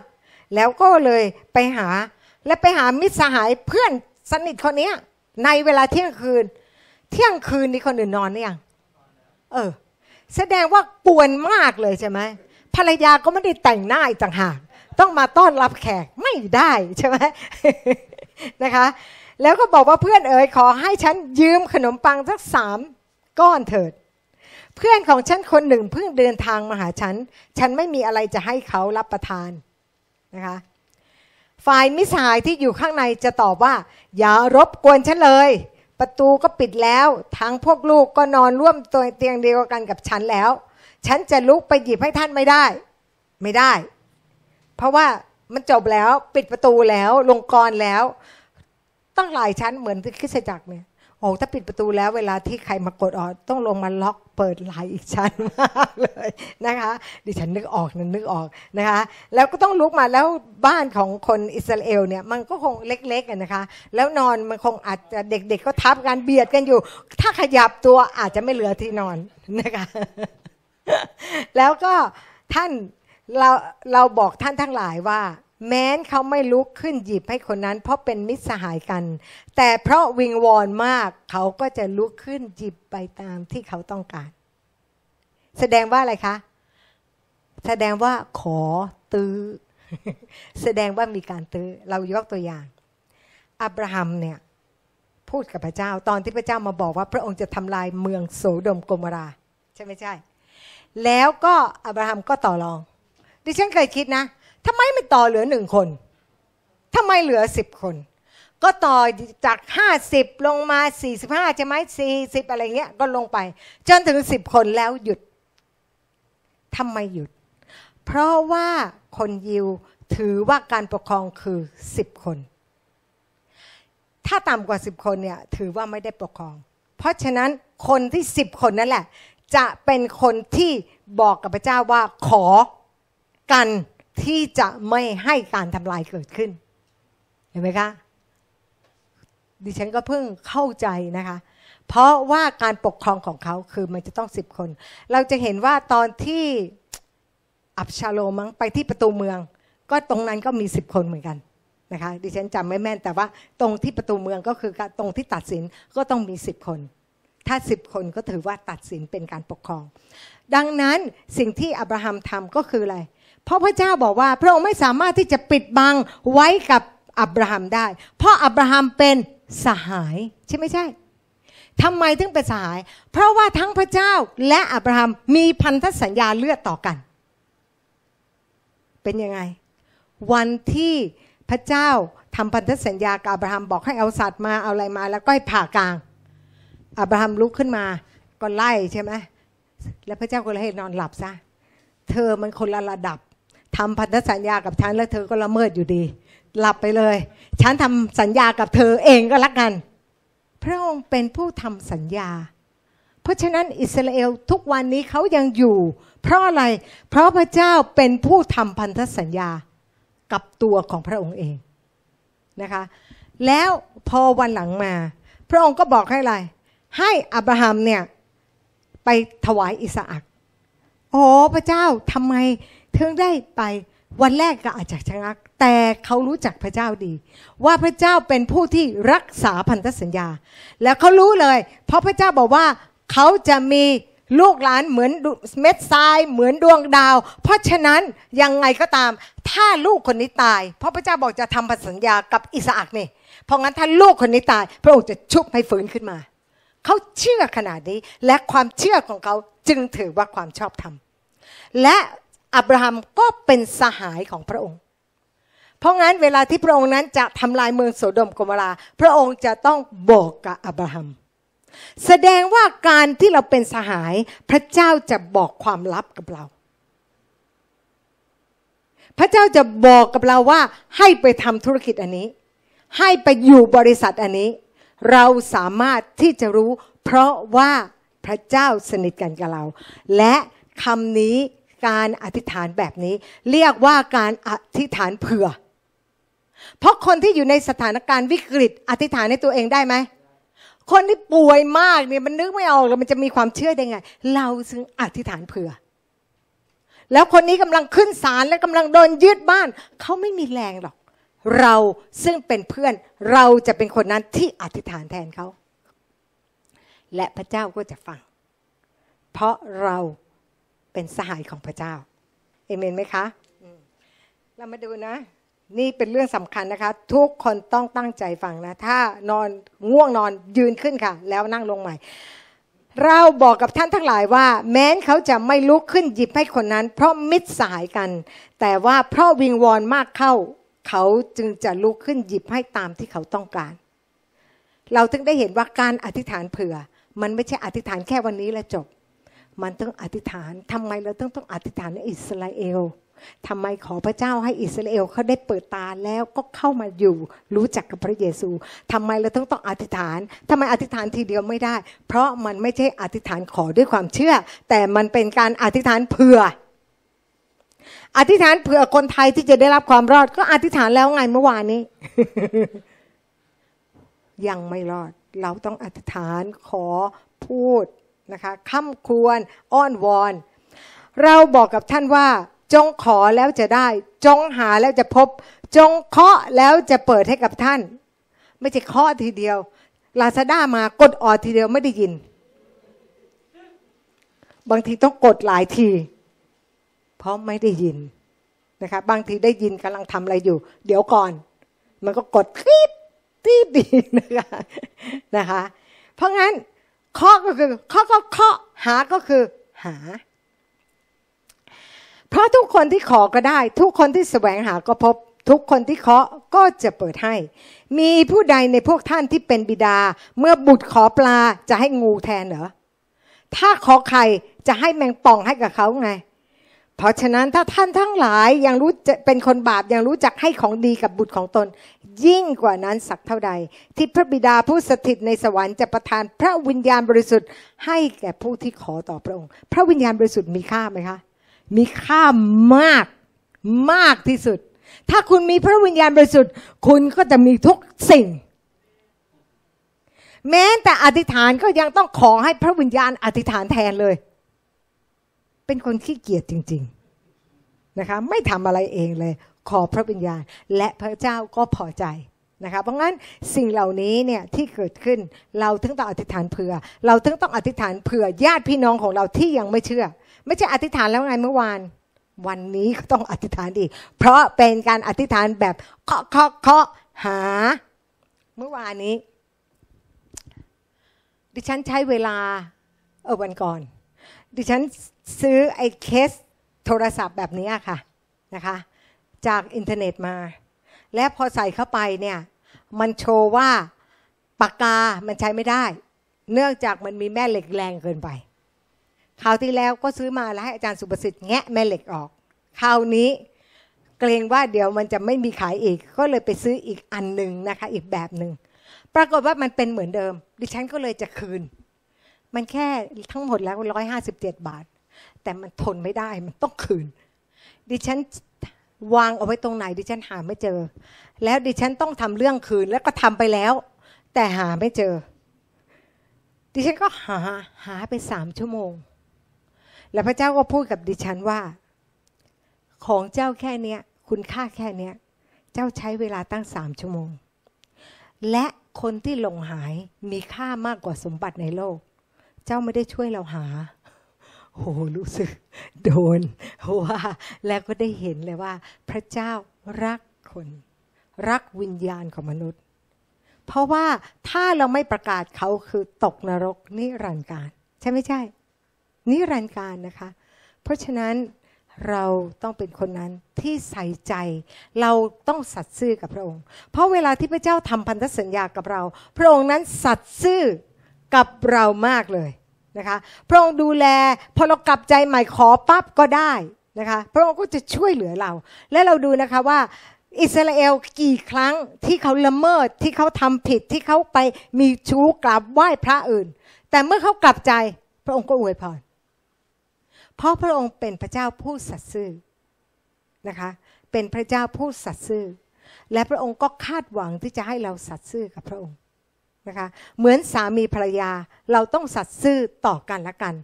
แล้วก็เลยไปหา และไปหามิตรสหายเพื่อนสนิทคนนี้ในเวลาเที่ยงคืน เที่ยงคืนนี้คนอื่นนอนหรือยัง เออ แสดงว่าป่วนมากเลยใช่ไหมภรรยาก็ไม่ได้แต่งหน้าอีกต่างหาก ต้องมาต้อนรับแขกไม่ได้ใช่ไหมนะคะ แล้วก็บอกว่าเพื่อนเอ๋ยขอให้ฉันยืมขนมปังสักสามก้อนเถิด เพื่อนของฉันคนหนึ่งเพิ่งเดินทางมาหาฉัน ฉันไม่มีอะไรจะให้เขารับประทานนะคะฝ่ายมิสหายที่อยู่ข้างในจะตอบว่า อย่ารบกวนฉันเลย ประตูก็ปิดแล้ว ทั้งพวกลูกก็นอนร่วมตัวเตียงเดียวกันกับฉันแล้ว ฉันจะลุกไปหยิบให้ท่านไม่ได้ ไม่ได้ เพราะว่ามันจบแล้วปิดประตูแล้วลงกรแล้วต้องหลายชั้นเหมือนที่คริสจักรเนี่ยโอ้ถ้าปิดประตูแล้วเวลาที่ใครมากดออดต้องลงมาล็อกเปิดหลายอีกชั้นมากเลยนะคะ ดิฉันนึกออกนะนึกออกนะคะ แล้วก็ต้องลุกมาแล้วบ้านของคนอิสราเอลเนี่ยมันก็คงเล็กๆนะคะ แล้วนอนมันคงอาจจะเด็กๆก็ทับกันเบียดกันอยู่ ถ้าขยับตัวอาจจะไม่เหลือที่นอนนะคะ แล้วก็ท่าน เราเราบอกท่านทั้งหลายว่า แม้นเขาไม่ลุกขึ้นหยิบให้คนนั้น เพราะเป็นมิตรสหายกัน แต่เพราะวิงวอนมากเขาก็จะลุกขึ้นหยิบไปตามที่เขาต้องการ แสดงว่าอะไรคะ แสดงว่าขอตื้อ แสดงว่ามีการตื้อ เรายกตัวอย่าง อับราฮัมเนี่ยพูดกับพระเจ้า ตอนที่พระเจ้ามาบอกว่า พระองค์จะทำลายเมืองโสดมโกมรา ใช่ไม่ใช่ แล้วก็อับราฮัมก็ต่อรอง ดิฉันเคยคิดนะทำไมไม่ต่อเหลือหนึ่งคนทำไมเหลือสิบคน ก็ต่อจากห้าสิบลงมาสี่สิบห้าใช่ไหมสี่สิบอะไรเงี้ยก็ลงไป จนถึงสิบคนแล้วหยุดทำไมหยุด เพราะว่าคนยิวถือว่าการปกครองคือสิบคน ถ้าต่ำกว่าสิบคนเนี่ยถือว่าไม่ได้ปกครอง เพราะฉะนั้นคนที่สิบคนนั่นแหละ จะเป็นคนที่บอกกับพระเจ้าว่าขอ กันที่จะไม่ให้การทำลายเกิดขึ้น เห็นไหมคะ ดิฉันก็เพิ่งเข้าใจนะคะ เพราะว่าการปกครองของเขาคือมันจะต้องสิบคน เราจะเห็นว่าตอนที่อับชาโลมังไปที่ประตูเมือง ก็ตรงนั้นก็มีสิบคนเหมือนกันนะคะดิฉันจำไม่แม่นแต่ว่าตรงที่ประตูเมืองก็คือตรงที่ตัดสินก็ต้องมีสิบคน ถ้าสิบคนก็ถือว่าตัดสินเป็นการปกครอง ดังนั้นสิ่งที่อับราฮัมทำก็คืออะไร เพราะพระเจ้าบอกว่า พระองค์ไม่สามารถที่จะปิดบังไว้กับอับราฮัมได้ เพราะอับราฮัมเป็นสหาย ใช่ไม่ใช่ทำไมถึงเป็นสหาย เพราะว่าทั้งพระเจ้าและอับราฮัมมีพันธสัญญาเลือดต่อกัน เป็นยังไง วันที่พระเจ้าทำพันธสัญญากับอับราฮัมบอกให้เอาสัตว์มาเอาอะไรมา แล้วก็ให้ผ่ากลาง อับราฮัมลุกขึ้นมา ก็ไล่ใช่ไหมแล้วพระเจ้าก็เลยให้นอนหลับซะเธอมันคนละระดับ ทำพันธสัญญากับฉันแล้วเธอก็ละเมิดอยู่ดี หลับไปเลย ฉันทำสัญญากับเธอเองก็แล้วกัน พระองค์เป็นผู้ทำสัญญา เพราะฉะนั้นอิสราเอลทุกวันนี้เขายังอยู่ เพราะอะไร เพราะพระเจ้าเป็นผู้ทำพันธสัญญากับตัวของพระองค์เองนะคะ แล้วพอวันหลังมา พระองค์ก็บอกให้อะไร ให้อับราฮัมเนี่ยไปถวายอิสอักโอ้พระเจ้าทำไม ถึงได้ไปวันแรกก็อาจจะชะงัก แต่เขารู้จักพระเจ้าดี ว่าพระเจ้าเป็นผู้ที่รักษาพันธสัญญา แล้วเขารู้เลย เพราะพระเจ้าบอกว่าเขาจะมีลูกหลานเหมือนเม็ดทรายเหมือนดวงดาว เพราะฉะนั้นยังไงก็ตาม ถ้าลูกคนนี้ตาย เพราะพระเจ้าบอกจะทำพันธสัญญากับอิสอักนี่เพราะงั้นถ้าลูกคนนี้ตาย พระองค์จะชุบให้ฟื้นขึ้นมา เขาเชื่อขนาดนี้และความเชื่อของเขาจึงถือว่าความชอบธรรมและ อับราฮัมก็เป็นสหายของพระองค์ เพราะงั้นเวลาที่พระองค์นั้นจะทำลายเมืองโสดมกมรา พระองค์จะต้องบอกกับอับราฮัม แสดงว่าการที่เราเป็นสหาย พระเจ้าจะบอกความลับกับเรา พระเจ้าจะบอกกับเราว่าให้ไปทำธุรกิจอันนี้ ให้ไปอยู่บริษัทอันนี้ เราสามารถที่จะรู้ เพราะว่าพระเจ้าสนิทกันกับเรา และคำนี้ การอธิษฐานแบบนี้ เรียกว่าการอธิษฐานเผื่อ เพราะคนที่อยู่ในสถานการณ์วิกฤต อธิษฐานในตัวเองได้ไหมคนที่ป่วยมากเนี่ยมันนึกไม่ออกแล้วมันจะมีความเชื่อได้ไง เราซึ่งอธิษฐานเผื่อ แล้วคนนี้กำลังขึ้นศาลและกำลังโดนยึดบ้าน เขาไม่มีแรงหรอก เราซึ่งเป็นเพื่อนเราจะเป็นคนนั้นที่อธิษฐานแทนเขา และพระเจ้าก็จะฟัง เพราะเรา เป็นสหายของพระเจ้าเอเมนไหมคะเรามาดูนะ นี่เป็นเรื่องสำคัญนะคะ ทุกคนต้องตั้งใจฟังนะ ถ้านอนง่วงนอนยืนขึ้นค่ะ แล้วนั่งลงใหม่ เราบอกกับท่านทั้งหลายว่า แม้นเขาจะไม่ลุกขึ้นหยิบให้คนนั้น เพราะมิตรสหายกัน แต่ว่าเพราะวิงวอนมากเข้า เขาจึงจะลุกขึ้นหยิบให้ตามที่เขาต้องการ เราถึงได้เห็นว่าการอธิษฐานเผื่อ มันไม่ใช่อธิษฐานแค่วันนี้แล้วจบ มันต้องอธิษฐานทำไมเราต้องต้องอธิษฐานในอิสราเอลทำไมขอพระเจ้าให้อิสราเอลเขาได้เปิดตาแล้วก็เข้ามาอยู่ รู้จักกับพระเยซูทำไมเราต้องต้องอธิษฐานทำไมอธิษฐานทีเดียวไม่ได้ เพราะมันไม่ใช่อธิษฐานขอด้วยความเชื่อ แต่มันเป็นการอธิษฐานเผื่อ อธิษฐานเผื่อคนไทยที่จะได้รับความรอด ก็อธิษฐานแล้วไงเมื่อวานนี้ ยังไม่รอด เราต้องอธิษฐานขอพูด นะคะค่ำควรอ้อนวอน เราบอกกับท่านว่า จงขอแล้วจะได้ จงหาแล้วจะพบ จงเคาะแล้วจะเปิดให้กับท่าน ไม่ใช่เคาะทีเดียวลาซาด้ามากดออดทีเดียวไม่ได้ยิน บางทีต้องกดหลายที เพราะไม่ได้ยินนะคะบางทีได้ยินกำลังทำอะไรอยู่ เดี๋ยวก่อน มันก็กดคลิปตีดีนะคะนะคะ เพราะงั้น เคาะก็คือเคาะก็เคาะหาก็คือหา เพราะทุกคนที่ขอก็ได้ ทุกคนที่แสวงหาก็พบ ทุกคนที่เคาะก็จะเปิดให้ มีผู้ใดในพวกท่านที่เป็นบิดา เมื่อบุตรขอปลาจะให้งูแทนเหรอถ้าขอไข่จะให้แมงป่องให้กับเขาไง เพราะฉะนั้นถ้าท่านทั้งหลายยังรู้เป็นคนบาปยังรู้จักให้ของดีกับบุตรของตน ยิ่งกว่านั้นสักเท่าใด ที่พระบิดาผู้สถิตในสวรรค์จะประทานพระวิญญาณบริสุทธิ์ให้แก่ผู้ที่ขอต่อพระองค์ พระวิญญาณบริสุทธิ์มีค่าไหมคะ มีค่ามากมากที่สุด ถ้าคุณมีพระวิญญาณบริสุทธิ์ คุณก็จะมีทุกสิ่ง แม้แต่อธิษฐานก็ยังต้องขอให้พระวิญญาณอธิษฐานแทนเลย เป็นคนขี้เกียจจริง ๆนะคะ ไม่ทำอะไรเองเลย ขอพระวิญญาณ และพระเจ้าก็พอใจนะคะเพราะงั้นสิ่งเหล่านี้เนี่ยที่เกิดขึ้นเราถึงต้องอธิษฐานเผื่อ เราถึงต้องอธิษฐานเผื่อญาติพี่น้องของเราที่ยังไม่เชื่อ ไม่ใช่อธิษฐานแล้วไงเมื่อวาน วันนี้ก็ต้องอธิษฐานอีก เพราะเป็นการอธิษฐานแบบเคาะเคาะเคาะหา เมื่อวานนี้ ดิฉันใช้เวลาเออวันก่อน ดิฉัน ซื้อไอ้เคสโทรศัพท์แบบนี้ค่ะนะคะ จากอินเทอร์เน็ตมา และพอใส่เข้าไปเนี่ยมันโชว์ว่าปากกามันใช้ไม่ได้ เนื่องจากมันมีแม่เหล็กแรงเกินไปคราวที่แล้วก็ซื้อมาแล้วให้อาจารย์สุประสิทธิ์แงะแม่เหล็กออกคราวนี้เกรงว่าเดี๋ยวมันจะไม่มีขายอีก ก็เลยไปซื้ออีกอันหนึ่งนะคะ อีกแบบหนึ่งปรากฏว่ามันเป็นเหมือนเดิม ดิฉันก็เลยจะคืน มันแค่ทั้งหมดแล้วร้อยห้าสิบเจ็ดบาท แต่มันทนไม่ได้มันต้องคืน ดิฉันวางเอาไว้ตรงไหน ดิฉันหาไม่เจอ แล้วดิฉันต้องทำเรื่องคืนแล้วก็ทำไปแล้ว แต่หาไม่เจอ ดิฉันก็หาหาไปสามชั่วโมง แล้วพระเจ้าก็พูดกับดิฉันว่า ของเจ้าแค่เนี้ยคุณค่าแค่เนี้ย เจ้าใช้เวลาตั้งสามชั่วโมง และคนที่หลงหายมีค่ามากกว่าสมบัติในโลก เจ้าไม่ได้ช่วยเราหา โหรู้สึกโดนว่าแล้วก็ได้เห็นเลยว่า พระเจ้ารักคน รักวิญญาณของมนุษย์ เพราะว่าถ้าเราไม่ประกาศเขาคือตกนรกนิรันดร์การ ใช่ไม่ใช่ นิรันดร์การนะคะ เพราะฉะนั้นเราต้องเป็นคนนั้นที่ใส่ใจ เราต้องสัตย์ซื่อกับพระองค์ เพราะเวลาที่พระเจ้าทำพันธสัญญากับเรา พระองค์นั้นสัตย์ซื่อกับเรามากเลย นะคะพระองค์ดูแลพอเรากลับใจใหม่ขอปั๊บก็ได้นะคะพระองค์ก็จะช่วยเหลือเรา และเราดูนะคะว่าอิสราเอลกี่ครั้งที่เขาละเมิดที่เขาทำผิดที่เขาไปมีชู้กราบไหว้พระอื่น แต่เมื่อเขากลับใจพระองค์ก็อวยพรเพราะพระองค์เป็นพระเจ้าผู้สัตย์ซื่อนะคะเป็นพระเจ้าผู้สัตย์ซื่อและพระองค์ก็คาดหวังที่จะให้เราสัตย์ซื่อกับพระองค์ นะคะเหมือนสามีภรรยาเราต้องสัตย์ซื่อต่อกันและกัน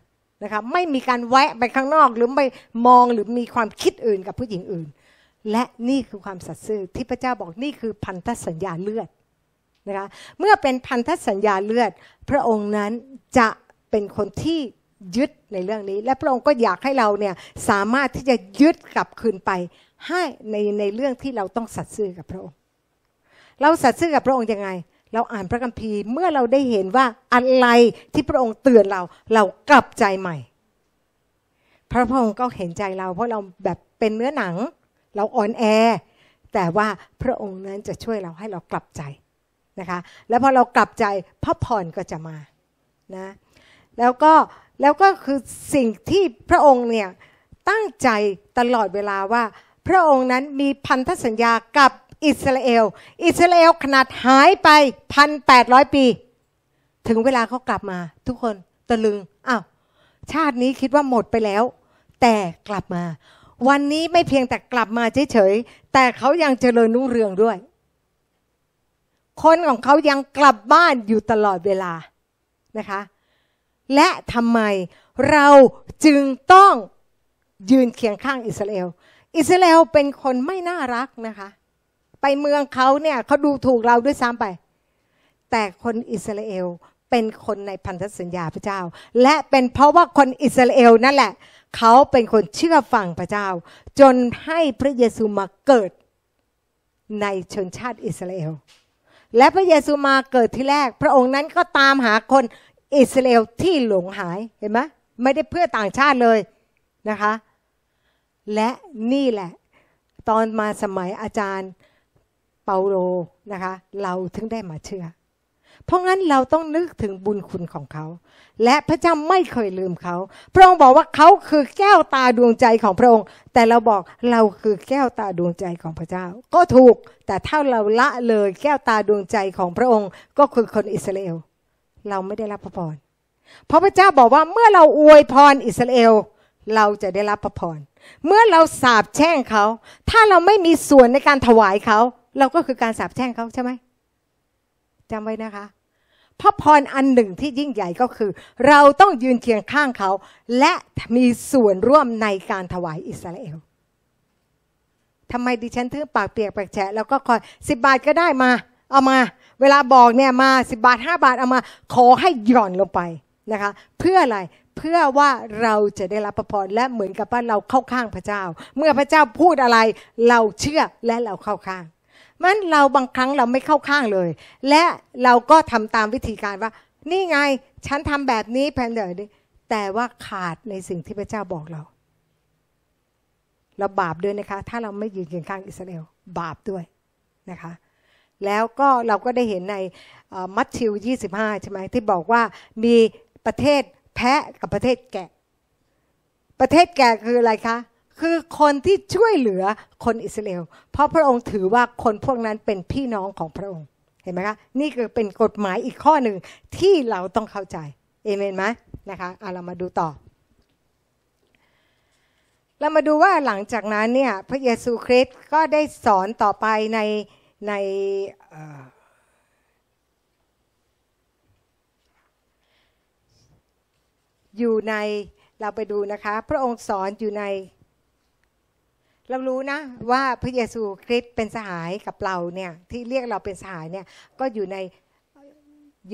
นะคะไม่มีการแวะไปข้างนอกหรือไม่มองหรือมีความคิดอื่นกับผู้หญิงอื่น และนี่คือความสัตย์ซื่อที่พระเจ้าบอกนี่คือพันธสัญญาเลือดนะคะเมื่อเป็นพันธสัญญาเลือด พระองค์นั้นจะเป็นคนที่ยึดในเรื่องนี้ และพระองค์ก็อยากให้เราเนี่ยสามารถที่จะยึดกลับคืนไป ให้ในในเรื่องที่เราต้องสัตย์ซื่อกับพระองค์ เราสัตย์ซื่อกับพระองค์ยังไง เราอ่านพระคัมภีร์เมื่อเราได้เห็นว่าอะไรที่พระองค์เตือนเรา เรากลับใจใหม่ พระพองค์ก็เห็นใจเรา เพราะเราแบบเป็นเนื้อหนัง เราอ่อนแอ แต่ว่าพระองค์นั้นจะช่วยเราให้เรากลับใจนะคะ แล้วพอเรากลับใจพระพรก็จะมานะแล้วก็แล้วก็คือสิ่งที่พระองค์เนี่ยตั้งใจตลอดเวลาว่า พระองค์นั้นมีพันธสัญญากับ อิสราเอล อิสราเอลขนาดหายไปพันแปดร้อยปี ถึงเวลาเขากลับมา ทุกคนตะลึงอ้าวชาตินี้คิดว่าหมดไปแล้ว แต่กลับมา วันนี้ไม่เพียงแต่กลับมาเฉยๆแต่เขายังเจริญรุ่งเรืองด้วย คนของเขายังกลับบ้านอยู่ตลอดเวลานะคะ และทำไมเราจึงต้องยืนเคียงข้างอิสราเอล อิสราเอลเป็นคนไม่น่ารักนะคะ ไปเมืองเขาเนี่ยเขาดูถูกเราด้วยซ้ำไป แต่คนอิสราเอลเป็นคนในพันธสัญญาพระเจ้า และเป็นเพราะว่าคนอิสราเอลนั่นแหละ เขาเป็นคนเชื่อฟังพระเจ้า จนให้พระเยซูมาเกิดในชนชาติอิสราเอล และพระเยซูมาเกิดที่แรก พระองค์นั้นก็ตามหาคนอิสราเอลที่หลงหายเห็นไหมไม่ได้เพื่อต่างชาติเลยนะคะ และนี่แหละ ตอนมาสมัยอาจารย์ เปาโลนะคะ เราถึงได้มาเชื่อ เพราะงั้นเราต้องนึกถึงบุญคุณของเขา และพระเจ้าไม่เคยลืมเขา พระองค์บอกว่าเขาคือแก้วตาดวงใจของพระองค์ แต่เราบอกเราคือแก้วตาดวงใจของพระเจ้า ก็ถูก แต่ถ้าเราละเลยแก้วตาดวงใจของพระองค์ ก็คือคนอิสราเอล เราไม่ได้รับพระพร เพราะพระเจ้าบอกว่าเมื่อเราอวยพรอิสราเอล เราจะได้รับพระพร เมื่อเราสาบแช่งเขา ถ้าเราไม่มีส่วนในการถวายเขา เราก็คือการสาบแช่งเขาใช่ไหมจำไว้นะคะพระพรอันหนึ่งที่ยิ่งใหญ่ก็คือ เราต้องยืนเคียงข้างเขา และมีส่วนร่วมในการถวายอิสราเอลทำไมดิฉันถึงปากเปียกปากแฉะแล้วก็คอยสิบบาทก็ได้มา เอามา เวลาบอกเนี่ยมาสิบบาทห้าบาทเอามา ขอให้หย่อนลงไปนะคะ เพื่ออะไรเพื่อว่าเราจะได้รับพระพรและเหมือนกับว่าเราเข้าข้างพระเจ้า เมื่อพระเจ้าพูดอะไร เราเชื่อและเราเข้าข้าง มันเราบางครั้งเราไม่เข้าข้างเลย และเราก็ทำตามวิธีการว่า นี่ไงฉันทำแบบนี้แพนเดอร์แต่ว่าขาดในสิ่งที่พระเจ้าบอกเรา เราบาปด้วยนะคะ ถ้าเราไม่ยืนเคียงข้างอิสราเอลบาปด้วยนะคะ แล้วก็เราก็ได้เห็นในมัทธิว 25 ใช่ไหมที่บอกว่ามีประเทศแพะกับประเทศแกะ ประเทศแกะคืออะไรคะ คือคนที่ช่วยเหลือคนอิสราเอล เพราะพระองค์ถือว่าคนพวกนั้นเป็นพี่น้องของพระองค์ เห็นไหมคะ นี่คือเป็นกฎหมายอีกข้อหนึ่งที่เราต้องเข้าใจ เอเมนไหมนะคะเอาเรามาดูต่อ เรามาดูว่าหลังจากนั้นเนี่ยพระเยซูคริสต์ก็ได้สอนต่อไปในในอยู่ในเราไปดูนะคะ พระองค์สอนอยู่ใน เรารู้นะว่าพระเยซูคริสต์เป็นสหายกับเราเนี่ยที่เรียกเราเป็นสหายเนี่ยก็อยู่ใน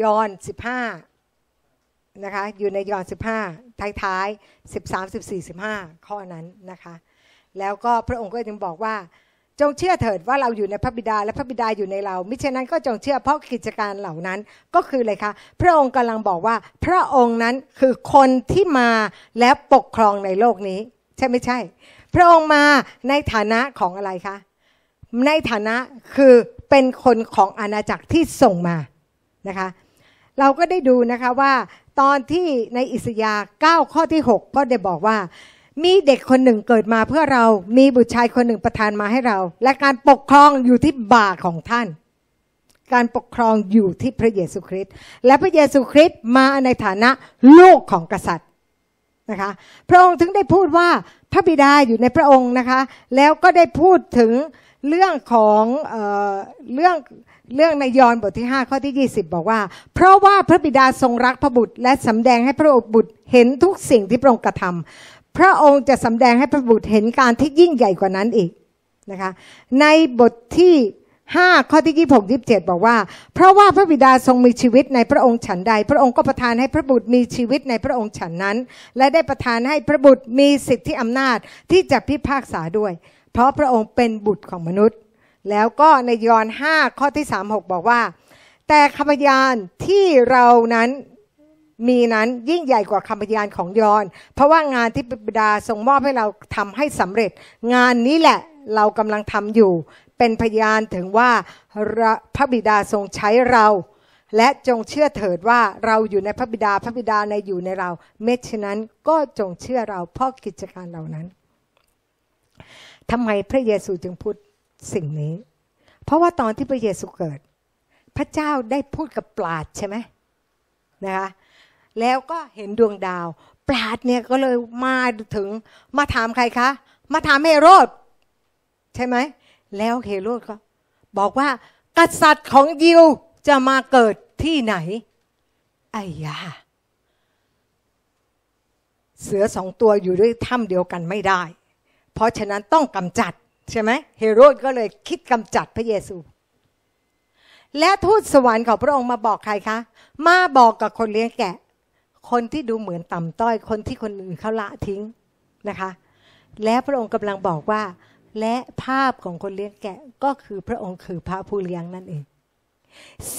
ยอห์น15นะคะอยู่ในยอห์น15ท้ายๆ13 14 15ข้อนั้นนะคะแล้วก็พระองค์ก็ยังบอกว่าจงเชื่อเถิดว่าเราอยู่ในพระบิดาและพระบิดาอยู่ในเรา มิฉะนั้นก็จงเชื่อเพราะกิจการเหล่านั้นก็คืออะไรคะพระองค์กำลังบอกว่า พระองค์นั้นคือคนที่มาและปกครองในโลกนี้ ใช่ไม่ใช่ พระองค์มาในฐานะของอะไรคะ ในฐานะคือเป็นคนของอาณาจักรที่ส่งมานะคะ เราก็ได้ดูนะคะว่าตอนที่ในอิสยาห์9ข้อที่ 6 ก็ได้บอกว่า มีเด็กคนหนึ่งเกิดมาเพื่อเรามีบุตรชายคนหนึ่งประทานมาให้เรา และการปกครองอยู่ที่บ่าของท่าน การปกครองอยู่ที่พระเยซูคริสต์และพระเยซูคริสต์มาในฐานะลูกของกษัตริย์ นะคะพระองค์ถึงได้พูดว่าพระบิดาอยู่ในพระองค์นะคะแล้วก็ได้พูดถึงเรื่องของเออเรื่องเรื่องในยอห์นบทที่ 5 ข้อที่ 20 บอกว่า เพราะว่าพระบิดาทรงรักพระบุตร และสำแดงให้พระบุตรเห็นทุกสิ่งที่พระองค์กระทำพระองค์จะสำแดงให้พระบุตรเห็นการที่ยิ่งใหญ่กว่านั้นอีกนะคะในบทที่ 5 ข้อที่ 26 27 บอกว่า เพราะว่าพระบิดาทรงมีชีวิตในพระองค์ฉันใด พระองค์ก็ประทานให้พระบุตรมีชีวิตในพระองค์ฉันนั้น และได้ประทานให้พระบุตรมีสิทธิอำนาจที่จะพิพากษาด้วย เพราะพระองค์เป็นบุตรของมนุษย์ แล้วก็ในยอห์น5ข้อที่ 36 บอกว่า แต่คำพยานที่เรานั้นมีนั้นยิ่งใหญ่กว่าคำพยานของยอน เพราะว่างานที่บิดาทรงมอบให้เราทำให้สำเร็จ งานนี้แหละเรากำลังทำอยู่ เป็นพยานถึงว่าพระบิดาทรงใช้เรา และจงเชื่อเถิดว่าเราอยู่ในพระบิดาพระบิดาในอยู่ในเรา เมื่อฉะนั้นก็จงเชื่อเราเพราะกิจการเหล่านั้นทำไมพระเยซูจึงพูดสิ่งนี้ เพราะว่าตอนที่พระเยซูเกิด พระเจ้าได้พูดกับปราดใช่ไหมนะคะแล้วก็เห็นดวงดาว ปราดเนี่ยก็เลยมาถึงมาถามใครคะ มาถามเฮโรดใช่ไหม แล้วเฮโรดก็บอกว่ากษัตริย์ของยิวจะมาเกิดที่ไหนไอ้ยาเสือสองตัวอยู่ด้วยถ้ำเดียวกันไม่ได้ เพราะฉะนั้นต้องกำจัดใช่ไหมเฮโรดก็เลยคิดกำจัดพระเยซู และทูตสวรรค์ของพระองค์มาบอกใครคะ มาบอกกับคนเลี้ยงแกะ คนที่ดูเหมือนต่ำต้อย คนที่คนอื่นเขาละทิ้งนะคะ และพระองค์กำลังบอกว่า และภาพของคนเลี้ยงแกะก็คือพระองค์คือพระผู้เลี้ยงนั่นเอง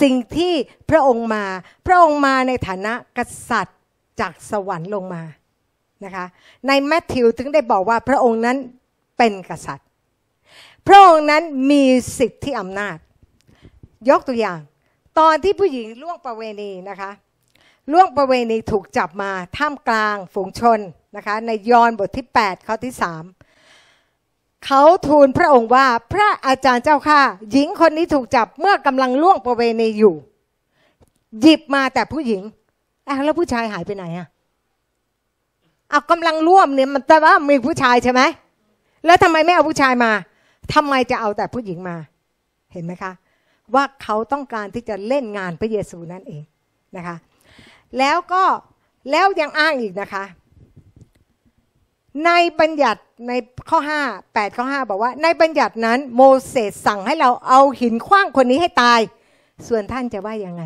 สิ่งที่พระองค์มาพระองค์มาในฐานะกษัตริย์จากสวรรค์ลงมานะคะในแมทธิวถึงได้บอกว่าพระองค์นั้นเป็นกษัตริย์ พระองค์นั้นมีสิทธิอำนาจ ยกตัวอย่าง ตอนที่ผู้หญิงล่วงประเวณีนะคะล่วงประเวณีถูกจับมาท่ามกลางฝูงชนนะคะในยอห์นบทที่ 8 ข้อที่ 3 เขาทูลพระองค์ว่าพระอาจารย์เจ้าข้าหญิงคนนี้ถูกจับเมื่อกำลังล่วงประเวณีอยู่ หยิบมาแต่ผู้หญิงแล้วผู้ชายหายไปไหนอะเอากำลังร่วมเนี่ยมันแต่ว่ามีผู้ชายใช่ไหมแล้วทำไมไม่เอาผู้ชายมาทำไมจะเอาแต่ผู้หญิงมา เห็นไหมคะ ว่าเขาต้องการที่จะเล่นงานพระเยซูนั่นเองนะคะ แล้วก็แล้วยังอ้างอีกนะคะ ในบัญญัติในข้อ 5 8 ข้อ 5 บอกว่า ในบัญญัตินั้น โมเสสสั่งให้เราเอาหินคว้างคนนี้ให้ตาย ส่วนท่านจะว่ายังไง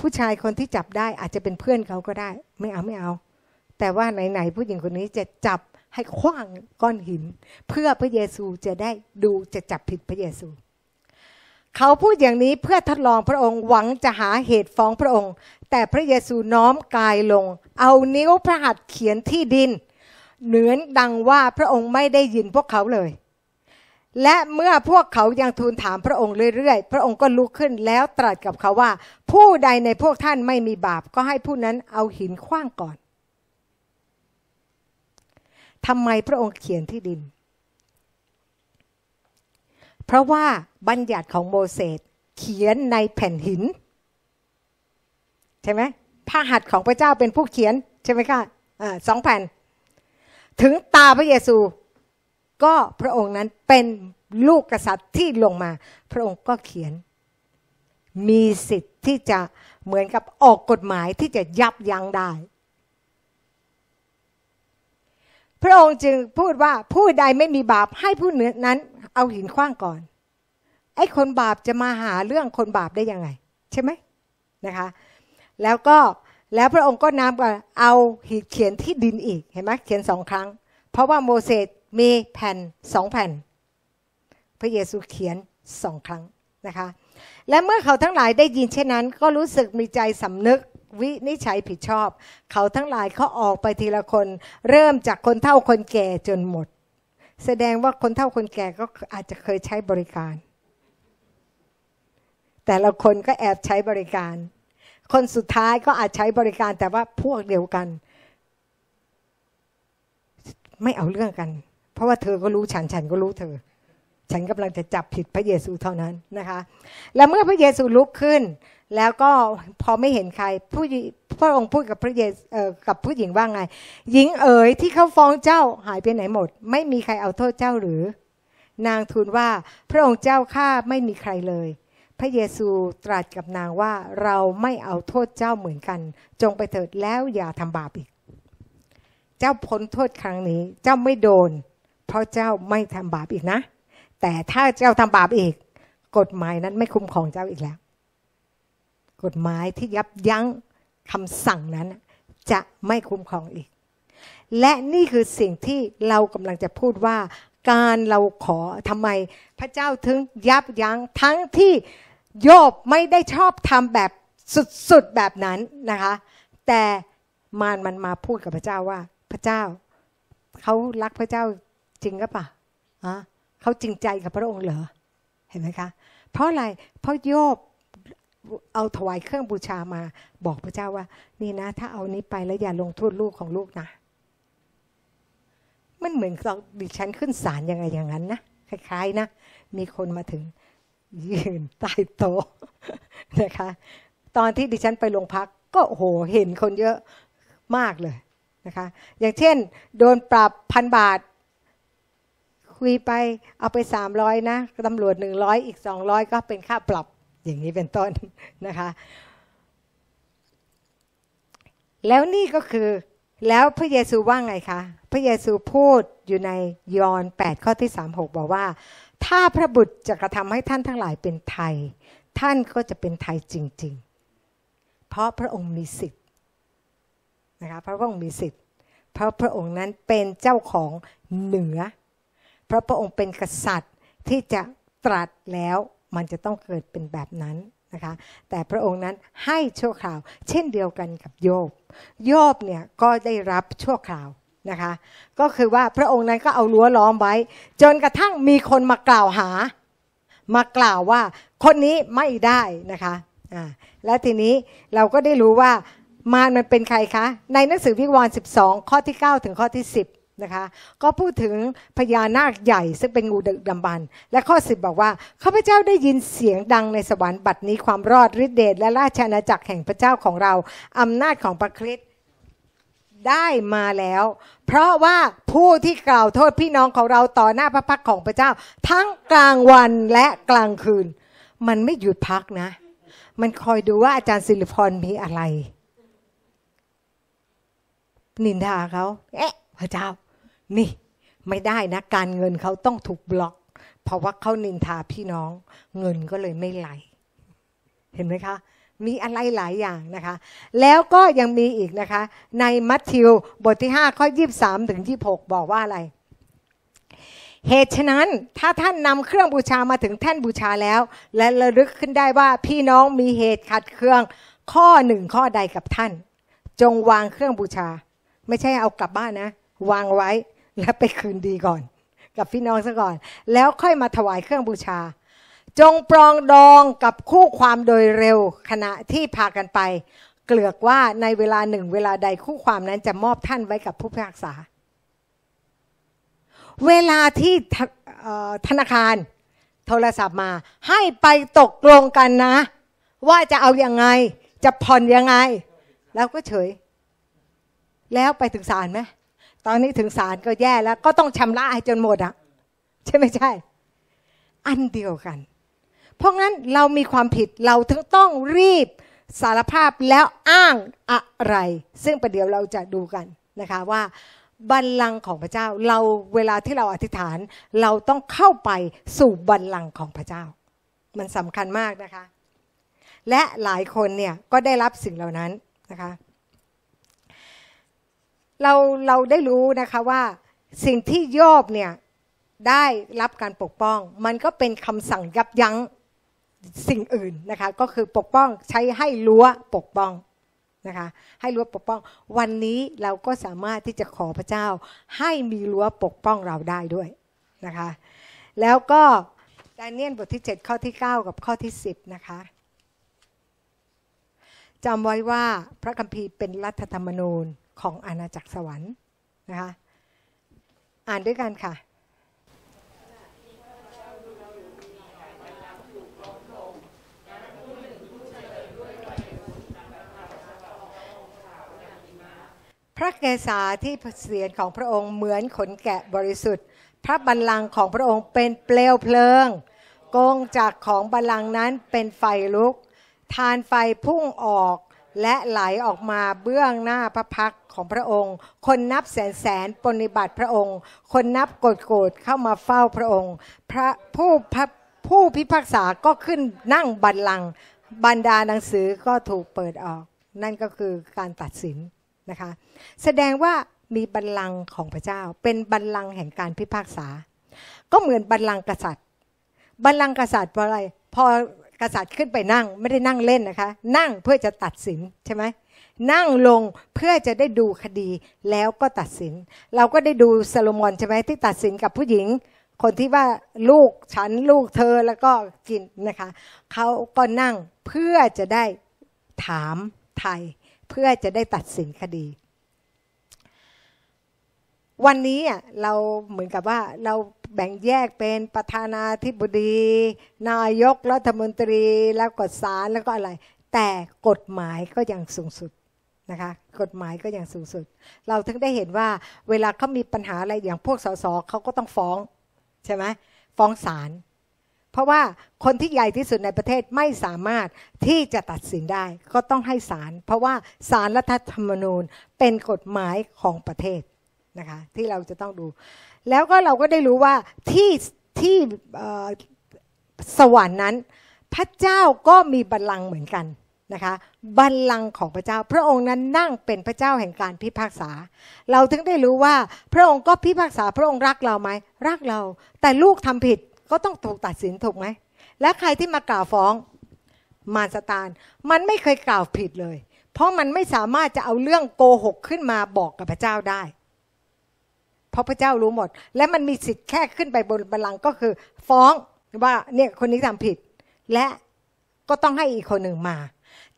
ผู้ชายคนที่จับได้อาจจะเป็นเพื่อนเขาก็ได้ ไม่เอาไม่เอา แต่ว่าไหนๆผู้หญิงคนนี้จะจับให้คว้างก้อนหิน เพื่อพระเยซูจะได้ดูจะจับผิดพระเยซู เขาพูดอย่างนี้เพื่อทดลองพระองค์หวังจะหาเหตุฟ้องพระองค์ แต่พระเยซูน้อมกายลง เอานิ้วพระหัตถ์เขียนที่ดิน เหนือนดังว่าพระองค์ไม่ได้ยินพวกเขาเลย และเมื่อพวกเขายังทูลถามพระองค์เรื่อยๆ พระองค์ก็ลุกขึ้นแล้วตรัสกับเขาว่า ผู้ใดในพวกท่านไม่มีบาป ก็ให้ผู้นั้นเอาหินคว้างก่อนทำไมพระองค์เขียนที่ดิน เพราะว่าบัญญัติของโมเสสเขียนในแผ่นหิน ใช่ไหมพระหัตถ์ของพระเจ้าเป็นผู้เขียนใช่ไหมคะะสองแผ่น ถึงตาพระเยซู ก็พระองค์นั้นเป็นลูกกษัตริย์ที่ลงมา พระองค์ก็เขียน มีสิทธิ์ที่จะเหมือนกับออกกฎหมายที่จะยับยั้งได้ พระองค์จึงพูดว่าผู้ใดไม่มีบาปให้ผู้เหนั้น เอาหินคว้างก่อน ไอ้คนบาปจะมาหาเรื่องคนบาปได้ยังไง ใช่ไหมนะคะ แล้วก็ แล้วพระองค์ก็นำก็เอาหินเขียนที่ดินอีกเห็นไหมเขียนสองครั้ง เพราะว่าโมเสสมีแผ่นสองแผ่น พระเยซูเขียนสองครั้งนะคะ และเมื่อเขาทั้งหลายได้ยินเช่นนั้น ก็รู้สึกมีใจสำนึกวินิจฉัยผิดชอบ เขาทั้งหลายเขาออกไปทีละคน เริ่มจากคนเฒ่าคนแก่จนหมด แสดงว่าคนเฒ่าคนแก่ก็อาจจะเคยใช้บริการ แต่ละคนก็แอบใช้บริการ คนสุดท้ายก็อาจใช้บริการแต่ว่าพวกเดียวกัน ไม่เอาเรื่องกัน เพราะว่าเธอก็รู้ฉันฉันก็รู้เธอ ฉันกำลังจะจับผิดพระเยซูเท่านั้นนะคะ และเมื่อพระเยซูลุกขึ้น แล้วก็พอไม่เห็นใครผู้พระองค์พูดกับพระเยซูกับผู้หญิงว่าไง หญิงเอ๋ยที่เขาฟ้องเจ้าหายไปไหนหมด ไม่มีใครเอาโทษเจ้าหรือ นางทูลว่าพระองค์เจ้าข้าไม่มีใครเลย พระเยซูตรัสกับนางว่าเราไม่เอาโทษเจ้าเหมือนกัน จงไปเถิดแล้วอย่าทำบาปอีก เจ้าพ้นโทษครั้งนี้ เจ้าไม่โดน เพราะเจ้าไม่ทำบาปอีกนะ แต่ถ้าเจ้าทำบาปอีก กฎหมายนั้นไม่คุ้มครองเจ้าอีกแล้ว กฎหมายที่ยับยั้งคำสั่งนั้น จะไม่คุ้มครองอีก และนี่คือสิ่งที่เรากำลังจะพูดว่า การเราขอทำไมพระเจ้าถึงยับยั้งทั้งที่ โยบไม่ได้ชอบทำแบบสุดๆแบบนั้นนะคะ แต่มารมันมาพูดกับพระเจ้าว่า พระเจ้าเขารักพระเจ้าจริงก็ปะอะเขาจริงใจกับพระองค์เหรอเห็นไหมคะ เพราะอะไรเพราะโยบเอาถวายเครื่องบูชามา บอกพระเจ้าว่า นี่นะ ถ้าเอานี้ไปแล้วอย่าลงโทษลูกของลูกนะมันเหมือนเราดิฉันขึ้นศาลยังไงอย่างนั้นนะคล้ายๆนะ มีคนมาถึง ยืนใต้โต๊ะนะคะ ตอนที่ดิฉันไปโรงพักก็โอ้โหเห็นคนเยอะมากเลยนะคะ อย่างเช่น โดนปรับพันบาท คุยไปเอาไปสามร้อยนะตำรวจหนึ่งร้อยอีกสองร้อยก็เป็นค่าปรับอย่างนี้เป็นต้นนะคะ แล้วนี่ก็คือแล้วพระเยซูว่าไงคะ พระเยซูพูดอยู่ในยอห์น8ข้อที่36บอกว่า ถ้าพระบุตรจะกระทำให้ท่านทั้งหลายเป็นไทย ท่านก็จะเป็นไทยจริง ๆ เพราะพระองค์มีสิทธิ์นะคะพระองค์มีสิทธิ์ เพราะพระองค์นั้นเป็นเจ้าของเหนือ เพราะพระองค์เป็นกษัตริย์ที่จะตรัสแล้วมันจะต้องเกิดเป็นแบบนั้นนะคะแต่พระองค์นั้นให้ชั่วคราว เช่นเดียวกันกับโยบ โยบเนี่ยก็ได้รับชั่วคราว นะคะ ก็คือว่าพระองค์นั้นก็เอารั้วล้อมไว้ จนกระทั่งมีคนมากล่าวหา มากล่าวว่าคนนี้ไม่ได้นะคะอ่าและทีนี้เราก็ได้รู้ว่ามารมันเป็นใครคะ ในหนังสือวิวรณ์12 ข้อที่ 9 ถึงข้อที่ 10นะคะก็พูดถึงพญานาคใหญ่ ซึ่งเป็นงูดึกดำบรรพ์และข้อ 10 บอกว่าข้าพเจ้าได้ยินเสียงดังในสวรรค์บัดนี้ความรอดฤทธิเดชและราชอาณาจักรแห่งพระเจ้าของเราอำนาจของพระคริสต ได้มาแล้ว เพราะว่าผู้ที่กล่าวโทษพี่น้องของเราต่อหน้าพระพักของพระเจ้า ทั้งกลางวันและกลางคืน มันไม่หยุดพักนะ มันคอยดูว่าอาจารย์ศิริพรมีอะไร นินทาเขาเอ๊ะ พระเจ้า นี่ ไม่ได้นะ การเงินเขาต้องถูกบล็อก เพราะว่าเขานินทาพี่น้อง เงินก็เลยไม่ไหล เห็นไหมคะ มีอะไรหลายอย่างนะคะ แล้วก็ยังมีอีกนะคะ ในมัทธิวบทที่ 5 ข้อ 23 ถึง 26 บอกว่าอะไร เหตุฉะนั้นถ้าท่านนำเครื่องบูชามาถึงแท่นบูชาแล้ว และระลึกขึ้นได้ว่าพี่น้องมีเหตุขัดเคืองข้อหนึ่งข้อใดกับท่าน จงวางเครื่องบูชา ไม่ใช่เอากลับบ้านนะ วางไว้แล้วไปคืนดีก่อน กับพี่น้องซะก่อน แล้วค่อยมาถวายเครื่องบูชา จงปรองดองกับคู่ความโดยเร็วขณะที่พากันไป เกลือกว่าในเวลาหนึ่งเวลาใดคู่ความนั้นจะมอบท่านไว้กับผู้พิพากษา เวลาที่ธนาคารโทรศัพท์มา ให้ไปตกลงกันนะ ว่าจะเอาอยัางไง จะผ่อนยังไง แล้วก็เฉย แล้วไปถึงศาลไหมตอนนี้ถึงศาลก็แย่แล้ว ก็ต้องชำระให้จนหมดอะใช่ไม่ใช่ อันเดียวกัน เพราะงั้นเรามีความผิดเราถึงต้องรีบสารภาพแล้วอ้างอะไร ซึ่งประเดี๋ยวเราจะดูกันนะคะว่าบัลลังก์ของพระเจ้า เราเวลาที่เราอธิษฐาน เราต้องเข้าไปสู่บัลลังก์ของพระเจ้า มันสำคัญมากนะคะ และหลายคนเนี่ยก็ได้รับสิ่งเหล่านั้นนะคะเราเราได้รู้นะคะว่าสิ่งที่โยบเนี่ยได้รับการปกป้อง มันก็เป็นคำสั่งยับยั้ง สิ่งอื่นนะคะก็คือปกป้องใช้ให้รั้วปกป้องนะคะให้รั้วปกป้อง วันนี้เราก็สามารถที่จะขอพระเจ้า ให้มีรั้วปกป้องเราได้ด้วยนะคะแล้วก็ดาเนียลบทที่ 7 ข้อที่ 9 กับข้อที่ 10นะคะจำไว้ว่าพระคัมภีร์เป็นรัฐธรรมนูญของอาณาจักรสวรรค์นะคะอ่านด้วยกันค่ะ ระเกศาที่เสียรของพระองค์เหมือนขนแกะบริสุทธิ์ พระบัลลังก์ของพระองค์เป็นเปลวเพลิงกงจากของบัลลังก์นั้นเป็นไฟลุก ทานไฟพุ่งออกและไหลออกมาเบื้องหน้าพระพักของพระองค์ คนนับแสนแสนปฏิบัติพระองค์ คนนับโกดโกดเข้ามาเฝ้าพระองค์ พระผู้พระผู้พิพากษาก็ขึ้นนั่งบัลลังก์บรรดาหนังสือก็ถูกเปิดออก นั่นก็คือการตัดสิน นะคะ แสดงว่ามีบัลลังก์ของพระเจ้า เป็นบัลลังก์แห่งการพิพากษา ก็เหมือนบัลลังก์กษัตริย์ บัลลังก์กษัตริย์เพราะอะไรพอกษัตริย์ขึ้นไปนั่งไม่ได้นั่งเล่นนะคะ นั่งเพื่อจะตัดสินใช่ไหมนั่งลงเพื่อจะได้ดูคดีแล้วก็ตัดสิน เราก็ได้ดูซาโลมอนใช่ไหมที่ตัดสินกับผู้หญิง คนที่ว่าลูกฉันลูกเธอแล้วก็กินนะคะเขาก็นั่งเพื่อจะได้ถามไทย เพื่อจะได้ตัดสินคดี วันนี้เราเหมือนกับว่าเราแบ่งแยกเป็นประธานาธิบดี นายกรัฐมนตรีแล้วก็ศาลแล้วก็อะไร แต่กฎหมายก็ยังสูงสุดนะคะกฎหมายก็ยังสูงสุด เราถึงได้เห็นว่าเวลาเขามีปัญหาอะไรอย่างพวกสสเขาก็ต้องฟ้องใช่ไหมฟ้องศาล เพราะว่าคนที่ใหญ่ที่สุดในประเทศไม่สามารถที่จะตัดสินได้ ก็ต้องให้ศาลเพราะว่าศาลรัฐธรรมนูญเป็นกฎหมายของประเทศนะคะที่เราจะต้องดู แล้วก็เราก็ได้รู้ว่าที่ที่สวรรค์นั้น พระเจ้าก็มีบัลลังก์เหมือนกันนะคะบัลลังก์ของพระเจ้า พระองค์นั้นนั่งเป็นพระเจ้าแห่งการพิพากษา เราถึงได้รู้ว่าพระองค์ก็พิพากษาพระองค์รักเราไหมรักเรา แต่ลูกทำผิด ก็ต้องถูกตัดสินถูกไหม และใครที่มากล่าวฟ้องมารสตาน มันไม่เคยกล่าวผิดเลย เพราะมันไม่สามารถจะเอาเรื่องโกหกขึ้นมาบอกกับพระเจ้าได้ เพราะพระเจ้ารู้หมด และมันมีสิทธิ์แค่ขึ้นไปบนบัลลังก์ก็คือ ฟ้องว่าเนี่ยคนนี้ทำผิด และก็ต้องให้อีกคนหนึ่งมา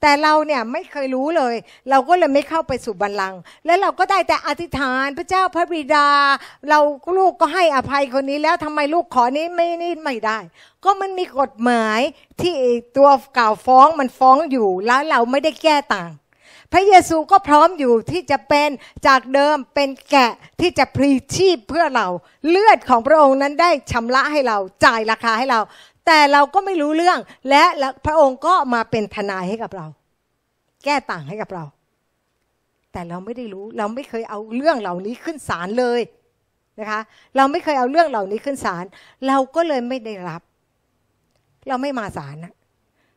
แต่เราเนี่ยไม่เคยรู้เลย เราก็เลยไม่เข้าไปสู่บัลลังก์และเราก็ได้แต่อธิษฐานพระเจ้าพระบิดา เราลูกก็ให้อภัยคนนี้แล้วทำไมลูกขอนี้ไม่นี่ไม่ได้ ก็มันมีกฎหมายที่ตัวกล่าวฟ้องมันฟ้องอยู่แล้วเราไม่ได้แก้ต่างพระเยซูก็พร้อมอยู่ที่จะเป็นจากเดิมเป็นแกะที่จะพลีชีพเพื่อเรา เลือดของพระองค์นั้นได้ชำระให้เราจ่ายราคาให้เรา แต่เราก็ไม่รู้เรื่อง และพระองค์ก็มาเป็นทนายให้กับเรา แก้ต่างให้กับเรา แต่เราไม่ได้รู้ เราไม่เคยเอาเรื่องเหล่านี้ขึ้นศาลเลยนะคะ เราไม่เคยเอาเรื่องเหล่านี้ขึ้นศาลเราก็เลยไม่ได้รับ เราไม่มาศาลนะ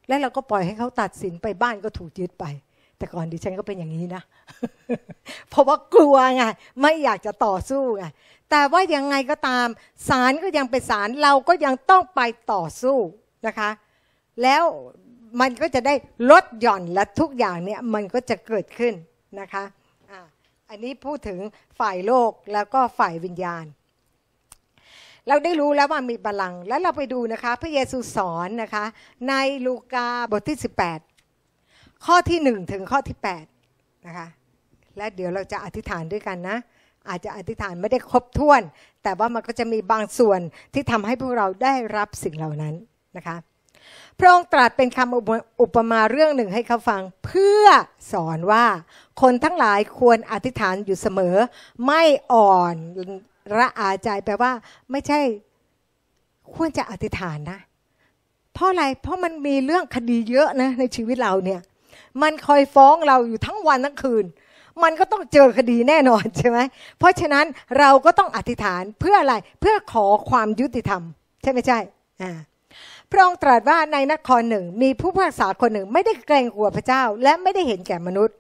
และเราก็ปล่อยให้เขาตัดสินไปบ้านก็ถูกยึดไป แต่ก่อนดิฉันก็เป็นอย่างนี้นะ เพราะว่ากลัวไงไม่อยากจะต่อสู้ไง แต่ว่ายังไงก็ตามศาลก็ยังเป็นศาลเราก็ยังต้องไปต่อสู้นะคะ แล้วมันก็จะได้ลดหย่อนและทุกอย่างเนี่ยมันก็จะเกิดขึ้นนะคะอะอันนี้พูดถึงฝ่ายโลกแล้วก็ฝ่ายวิญญาณ เราได้รู้แล้วว่ามีบัลลังแล้วเราไปดูนะคะ พระเยซูสอนนะคะ ในลูกาบทที่ 18 ข้อที่ 1 ถึงข้อที่8นะคะและเดี๋ยวเราจะอธิษฐานด้วยกันนะ อาจจะอธิษฐานไม่ได้ครบถ้วน แต่ว่ามันก็จะมีบางส่วนที่ทำให้พวกเราได้รับสิ่งเหล่านั้นนะคะพระองค์ตรัสเป็นคำอุปอุปมาเรื่องหนึ่งให้เขาฟัง เพื่อสอนว่าคนทั้งหลายควรอธิษฐานอยู่เสมอ ไม่อ่อนระอาใจแปลว่า ไม่ใช่ควรจะอธิษฐานนะ เพราะอะไรเพราะมันมีเรื่องคดีเยอะนะในชีวิตเราเนี่ย มันคอยฟ้องเราอยู่ทั้งวันทั้งคืน มันก็ต้องเจอคดีแน่นอนใช่ไหมเพราะฉะนั้นเราก็ต้องอธิษฐานเพื่ออะไรเพื่อขอความยุติธรรม ใช่ไม่ใช่อ่าพระองค์ตรัสว่าในนครหนึ่งมีผู้พิพากษาคนหนึ่ง ไม่ได้เกรงกลัวพระเจ้า และไม่ได้เห็นแก่มนุษย์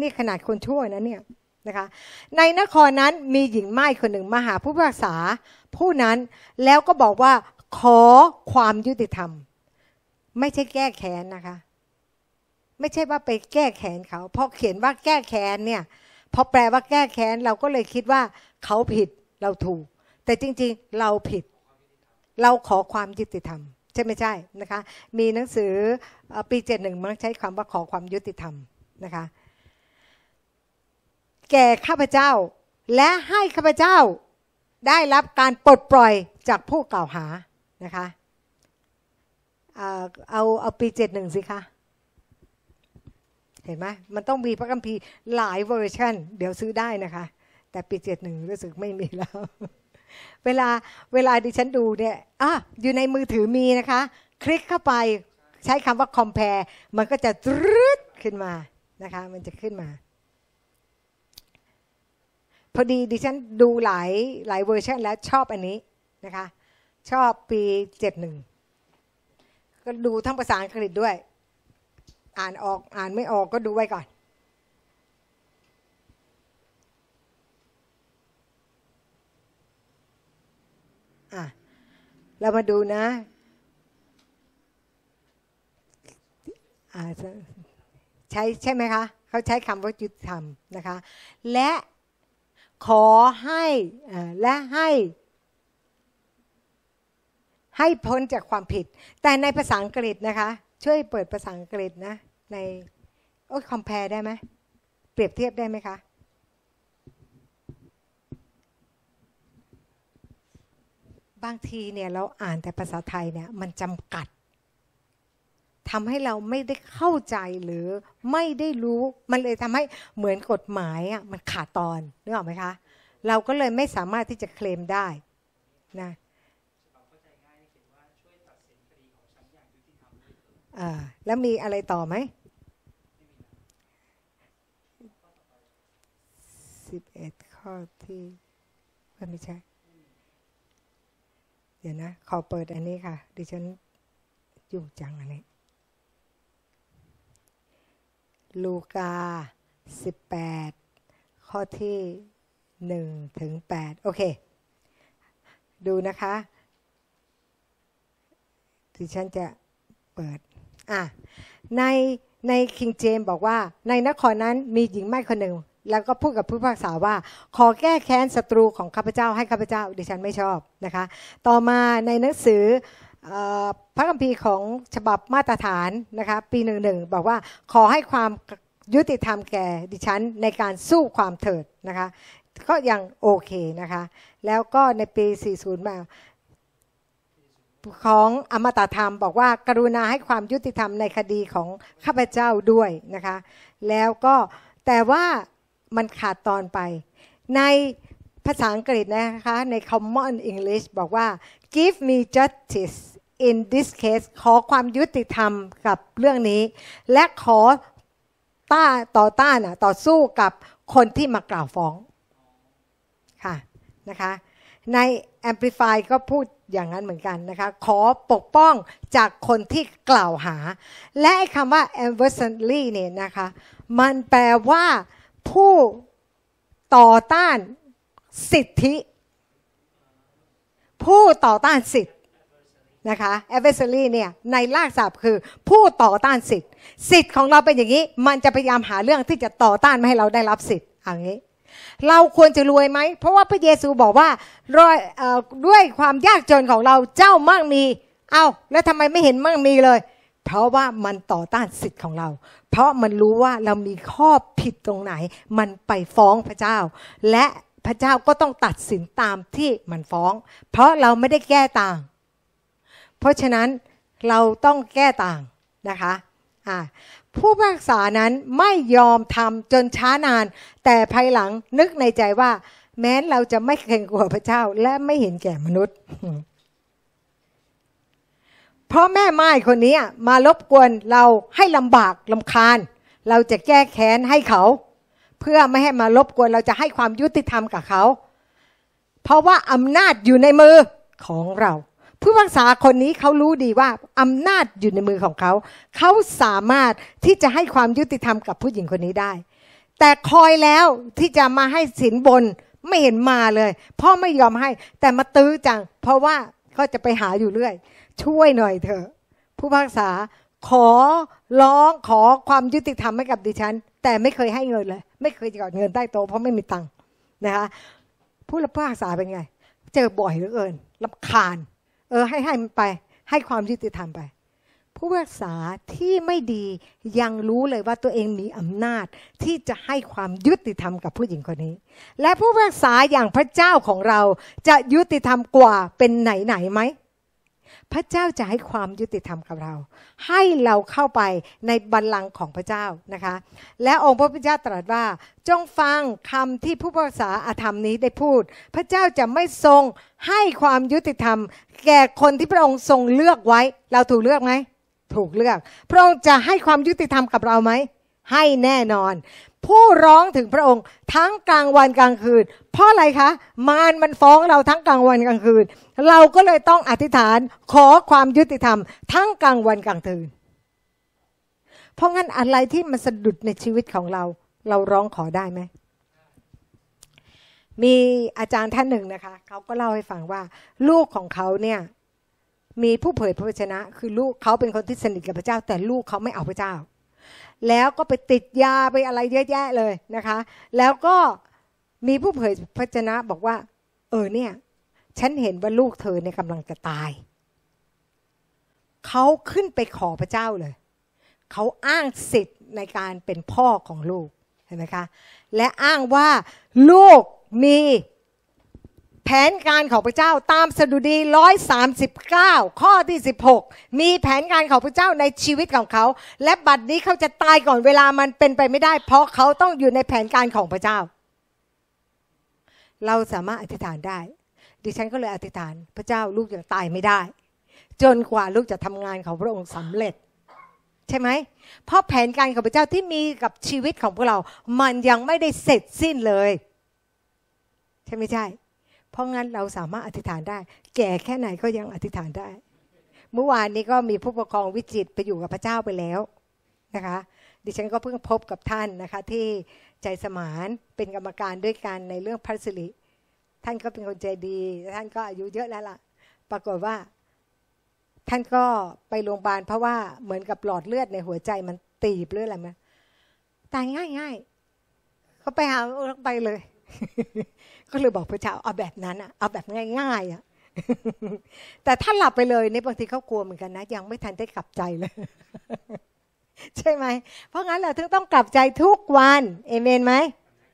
นี่ขนาดคนชั่วนะเนี่ยนะคะในนครนั้นมีหญิงไม้คนหนึ่งมาหาผู้พิพากษาผู้นั้นแล้วก็บอกว่าขอความยุติธรรม ไม่ใช่แก้แค้นนะคะ ไม่ใช่ว่าไปแก้แค้นเขาเพราะเขียนว่าแก้แค้นเนี่ยพอแปลว่าแก้แค้นเราก็เลยคิดว่าเขาผิดเราถูก แต่จริงๆเราผิด เราขอความยุติธรรม ใช่ไม่ใช่นะคะ มีหนังสือปีเจ็ดหนึ่งมันใช้คำว่าขอความยุติธรรมนะคะ แก่ข้าพเจ้า และให้ข้าพเจ้าได้รับการปลดปล่อยจากผู้กล่าวหานะคะเอาเอาปีเจ็ดหนึ่งสิคะ เห็นไหมมันต้องมีพระคัมภีร์หลายเวอร์ชันเดี๋ยวซื้อได้นะคะ แต่ปีเจ็ดหนึ่งรู้สึกไม่มีแล้ว เวลาเวลาดิฉันดูเนี่ยอะอยู่ในมือถือมีนะคะ คลิกเข้าไปใช้คำว่า compare มันก็จะตรึดขึ้นมานะคะ มันจะขึ้นมา พอดีดิฉันดูหลายหลายเวอร์ชันแล้วชอบอันนี้นะคะ ชอบปีเจ็ดหนึ่งก็ดูทั้งภาษาอังกฤษด้วย อ่านออกอ่านไม่ออกก็ดูไว้ก่อน อะ เรามาดูนะ ใช้ใช่ไหมคะ เขาใช้คำว่ายุติธรรมนะคะ และขอให้และให้ให้พ้นจากความผิด แต่ในภาษาอังกฤษนะคะ ช่วยเปิดภาษาอังกฤษนะ ในโอ้คอมเพลได้ไหมเปรียบเทียบได้ไหมคะ บางทีเนี่ยเราอ่านแต่ภาษาไทยเนี่ยมันจำกัดทำให้เราไม่ได้เข้าใจหรือไม่ได้รู้มันเลยทำให้เหมือนกฎหมายอะมันขาดตอนนึกออกไหมคะ เราก็เลยไม่สามารถที่จะเคลมได้นะ อ่า แล้วมีอะไรต่อไหมสิบเอ็ดข้อที่ไม่ใช่ เดี๋ยวนะ ขอเปิดอันนี้ค่ะ ดิฉันยุ่งจังอันนี้ ลูกาสิบแปดข้อที่หนึ่งถึงแปดโอเค ดูนะคะดิฉันจะเปิด อะในในคิงเจมบอกว่า ในนครนั้นมีหญิงไม้คนหนึ่ง แล้วก็พูดกับผู้พิพากษาว่า ขอแก้แค้นศัตรูของข้าพเจ้าให้ข้าพเจ้าดิฉันไม่ชอบนะคะ ต่อมาในหนังสือเออพระคัมภีร์ของฉบับมาตรฐานนะคะปีหนึ่งหนึ่งบอกว่าขอให้ความยุติธรรมแก่ดิฉันในการสู้ความเถิดนะคะก็ยังโอเคนะคะ แล้วก็ในปี 40 มา ของอมตะธรรม บอกว่ากรุณาให้ความยุติธรรมในคดีของข้าพเจ้าด้วยนะคะ แล้วก็แต่ว่ามันขาดตอนไป ในภาษาอังกฤษนะคะใน Common English บอกว่า give me justice in this case ขอความยุติธรรมกับเรื่องนี้ และขอต้าต่อต้านต่อสู้กับคนที่มากล่าวฟ้องค่ะนะคะใน Amplify ก็พูด อย่างนั้นเหมือนกันนะคะ ขอปกป้องจากคนที่กล่าวหา และคำว่า adversary เนี่ยนะคะ มันแปลว่าผู้ต่อต้านสิทธิ ผู้ต่อต้านสิทธินะคะ adversary เนี่ยในรากศัพท์คือผู้ต่อต้านสิทธิสิทธิ์ของเราเป็นอย่างนี้ มันจะพยายามหาเรื่องที่จะต่อต้านไม่ให้เราได้รับสิทธิ์อย่างนี้ เราควรจะรวยไหม เพราะว่าพระเยซูบอกว่าด้วยความยากจนของเราเจ้ามั่งมี เอา้า แล้วทำไมไม่เห็นมั่งมีเลย เพราะว่ามันต่อต้านสิทธิ์ของเรา เพราะมันรู้ว่าเรามีข้อผิดตรงไหน มันไปฟ้องพระเจ้า และพระเจ้าก็ต้องตัดสินตามที่มันฟ้อง เพราะเราไม่ได้แก้ต่าง เพราะฉะนั้นเราต้องแก้ต่างนะคะอ่า ผู้พิพากษานั้นไม่ยอมทำจนช้านาน แต่ภายหลังนึกในใจว่า แม้เราจะไม่เกรงกลัวพระเจ้าและไม่เห็นแก่มนุษย์ เพราะแม่ไม้คนนี้มารบกวนเราให้ลำบากลำคาญ เราจะแก้แค้นให้เขา เพื่อไม่ให้มารบกวนเราจะให้ความยุติธรรมกับเขา เพราะว่าอำนาจอยู่ในมือของเรา ผู้พักษาคนนี้เขารู้ดีว่าอำนาจอยู่ในมือของเขา เขาสามารถที่จะให้ความยุติธรรมกับผู้หญิงคนนี้ได้ แต่คอยแล้วที่จะมาให้สินบนไม่เห็นมาเลยพ่อไม่ยอมให้ แต่มาตื้อจัง เพราะว่าเขาจะไปหาอยู่เรื่อย ช่วยหน่อยเถอะ ผู้พักษาขอร้องขอความยุติธรรมให้กับดิฉัน แต่ไม่เคยให้เงินเลย ไม่เคยกอดเงินใต้โต๊ะเพราะไม่มีตังค์นะคะผู้รับผู้พักษาเป็นไง เจอบ่อยเหลือเกินลำคาญ เออให้ให้มันไป ให้ความยุติธรรมไป ผู้รักษาที่ไม่ดียังรู้เลยว่าตัวเองมีอำนาจที่จะให้ความยุติธรรมกับผู้หญิงคนนี้ และผู้รักษาอย่างพระเจ้าของเราจะยุติธรรมกว่าเป็นไหนไหนไหม พระเจ้าจะให้ความยุติธรรมกับเรา ให้เราเข้าไปในบัลลังก์ของพระเจ้านะคะ และองค์พระพุทธเจ้าตรัสว่า จงฟังคำที่ผู้ภาษาอาธรรมนี้ได้พูด พระเจ้าจะไม่ทรงให้ความยุติธรรม แก่คนที่พระองค์ทรงเลือกไว้ เราถูกเลือกไหมถูกเลือก พระองค์จะให้ความยุติธรรมกับเราไหม ให้แน่นอน ผู้ร้องถึงพระองค์ทั้งกลางวันกลางคืน เพราะอะไรคะ มารมันฟ้องเราทั้งกลางวันกลางคืน เราก็เลยต้องอธิษฐานขอความยุติธรรม ทั้งกลางวันกลางคืน เพราะงั้นอะไรที่มันสะดุดในชีวิตของเรา เราร้องขอได้ไหมมีอาจารย์ท่านหนึ่งนะคะเขาก็เล่าให้ฟังว่า ลูกของเขาเนี่ยมีผู้เผยพระวจนะ คือลูกเขาเป็นคนที่สนิทกับพระเจ้า แต่ลูกเขาไม่เอาพระเจ้า แล้วก็ไปติดยาไปอะไรเยอะแยะเลยนะคะ แล้วก็มีผู้เผยพระวจนะบอกว่า เออเนี่ย ฉันเห็นว่าลูกเธอเนี่ยกำลังจะตายเขาขึ้นไปขอพระเจ้าเลย เขาอ้างสิทธิ์ในการเป็นพ่อของลูกเห็นไหมคะ และอ้างว่าลูกมี แผนการของพระเจ้าตามสดุดี 139 ข้อที่ 16 มีแผนการของพระเจ้าในชีวิตของเขา และบัดนี้เขาจะตายก่อนเวลามันเป็นไปไม่ได้ เพราะเขาต้องอยู่ในแผนการของพระเจ้า เราสามารถอธิษฐานได้ ดิฉันก็เลยอธิษฐานพระเจ้าลูกยังตายไม่ได้ จนกว่าลูกจะทำงานของพระองค์สำเร็จ ใช่ไหม เพราะแผนการของพระเจ้าที่มีกับชีวิตของพวกเรา มันยังไม่ได้เสร็จสิ้นเลย ใช่ไม่ใช่ เพราะงั้นเราสามารถอธิษฐานได้ แก่แค่ไหนก็ยังอธิษฐานได้ เมื่อวานนี้ก็มีผู้ปกครองวิจิตไปอยู่กับพระเจ้าไปแล้วนะคะ ดิฉันก็เพิ่งพบกับท่านนะคะที่ใจสมานเป็นกรรมการด้วยกันในเรื่องพัสริท่านก็เป็นคนใจดีท่านก็อายุเยอะแล้วล่ะ ปรากฏว่า ท่านก็ไปโรงพยาบาลเพราะว่าเหมือนกับหลอดเลือดในหัวใจมันตีบเลืออะไรมาตายง่ายง่ายเขาไปหาไปเลย ก็เลยบอกพระเจ้าเอาแบบนั้นอะเอาแบบง่ายๆอะแต่ถ้าหลับไปเลยในบางทีเขากลัวเหมือนกันนะยังไม่ทันได้กลับใจเลย ใช่ไหม เพราะงั้นเราถึงต้องกลับใจทุกวันเอเมนไหม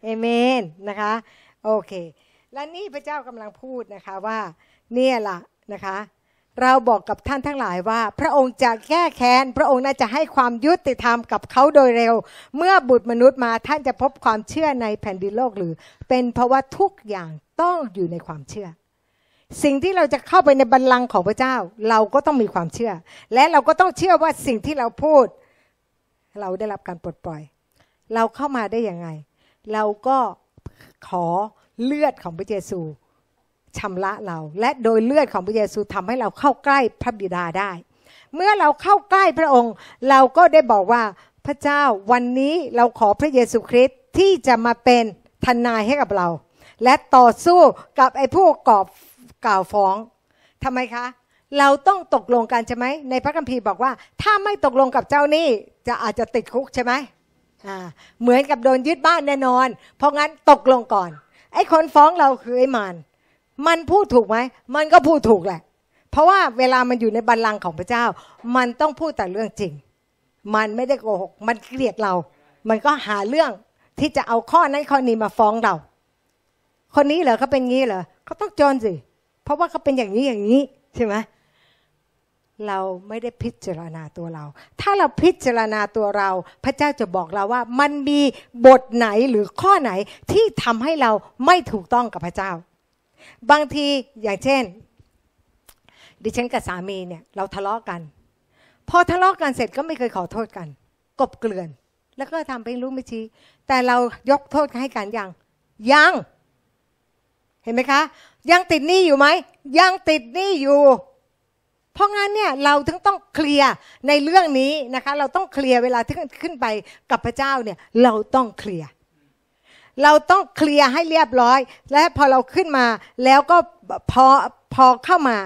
เอเมนนะคะ โอเค และนี่พระเจ้ากำลังพูดนะคะว่า เนี่ยล่ะนะคะ เราบอกกับท่านทั้งหลายว่า พระองค์จะแก้แค้น พระองค์น่าจะให้ความยุติธรรมกับเขาโดยเร็ว เมื่อบุตรมนุษย์มาท่านจะพบความเชื่อในแผ่นดินโลกหรือ เป็นเพราะว่าทุกอย่างต้องอยู่ในความเชื่อ สิ่งที่เราจะเข้าไปในบัลลังก์ของพระเจ้า เราก็ต้องมีความเชื่อ และเราก็ต้องเชื่อว่าสิ่งที่เราพูด เราได้รับการปลดปล่อย เราเข้ามาได้ยังไง เราก็ขอเลือดของพระเยซู ชำระเรา และโดยเลือดของพระเยซูทำให้เราเข้าใกล้พระบิดาได้ เมื่อเราเข้าใกล้พระองค์ เราก็ได้บอกว่าพระเจ้าวันนี้เราขอพระเยซูคริสต์ที่จะมาเป็นทนายให้กับเรา และต่อสู้กับไอ้ผู้กอบกล่าวฟ้องทำไมคะ เราต้องตกลงกันใช่ไหมในพระคัมภีร์บอกว่า ถ้าไม่ตกลงกับเจ้านี่จะอาจจะติดคุกใช่ไหมเหมือนกับโดนยึดบ้านแน่นอน เพราะงั้นตกลงก่อน ไอ้คนฟ้องเราคือไอ้มาร มันพูดถูกไหม มันก็พูดถูกแหละ เพราะว่าเวลามันอยู่ในบัลลังก์ของพระเจ้า มันต้องพูดแต่เรื่องจริง มันไม่ได้โกหก มันเกลียดเรา มันก็หาเรื่องที่จะเอาข้อนั้นข้อนี้มาฟ้องเรา คนนี้เหรอเขาเป็นงี้เหรอเขาต้องจนสิ เพราะว่าเขาเป็นอย่างนี้อย่างนี้ใช่ไหมเราไม่ได้พิจารณาตัวเรา ถ้าเราพิจารณาตัวเรา พระเจ้าจะบอกเราว่า มันมีบทไหนหรือข้อไหนที่ทำให้เราไม่ถูกต้องกับพระเจ้า บางทีอย่างเช่น ดิฉันกับสามีเนี่ยเราทะเลาะกัน พอทะเลาะกันเสร็จก็ไม่เคยขอโทษกัน กบเกลื่อน แล้วก็ทำเป็นรู้ไม่ชี้ แต่เรายกโทษให้กันยังยัง เห็นไหมคะ ยังติดหนี้อยู่ไหมยังติดหนี้อยู่เพราะงั้นเนี่ยเราถึงต้องเคลียร์ในเรื่องนี้นะคะ เราต้องเคลียร์เวลาที่ขึ้นไปกับพระเจ้าเนี่ยเราต้องเคลียร์ เราต้องเคลียร์ให้เรียบร้อย และพอเราขึ้นมา แล้วก็พอพอเข้ามา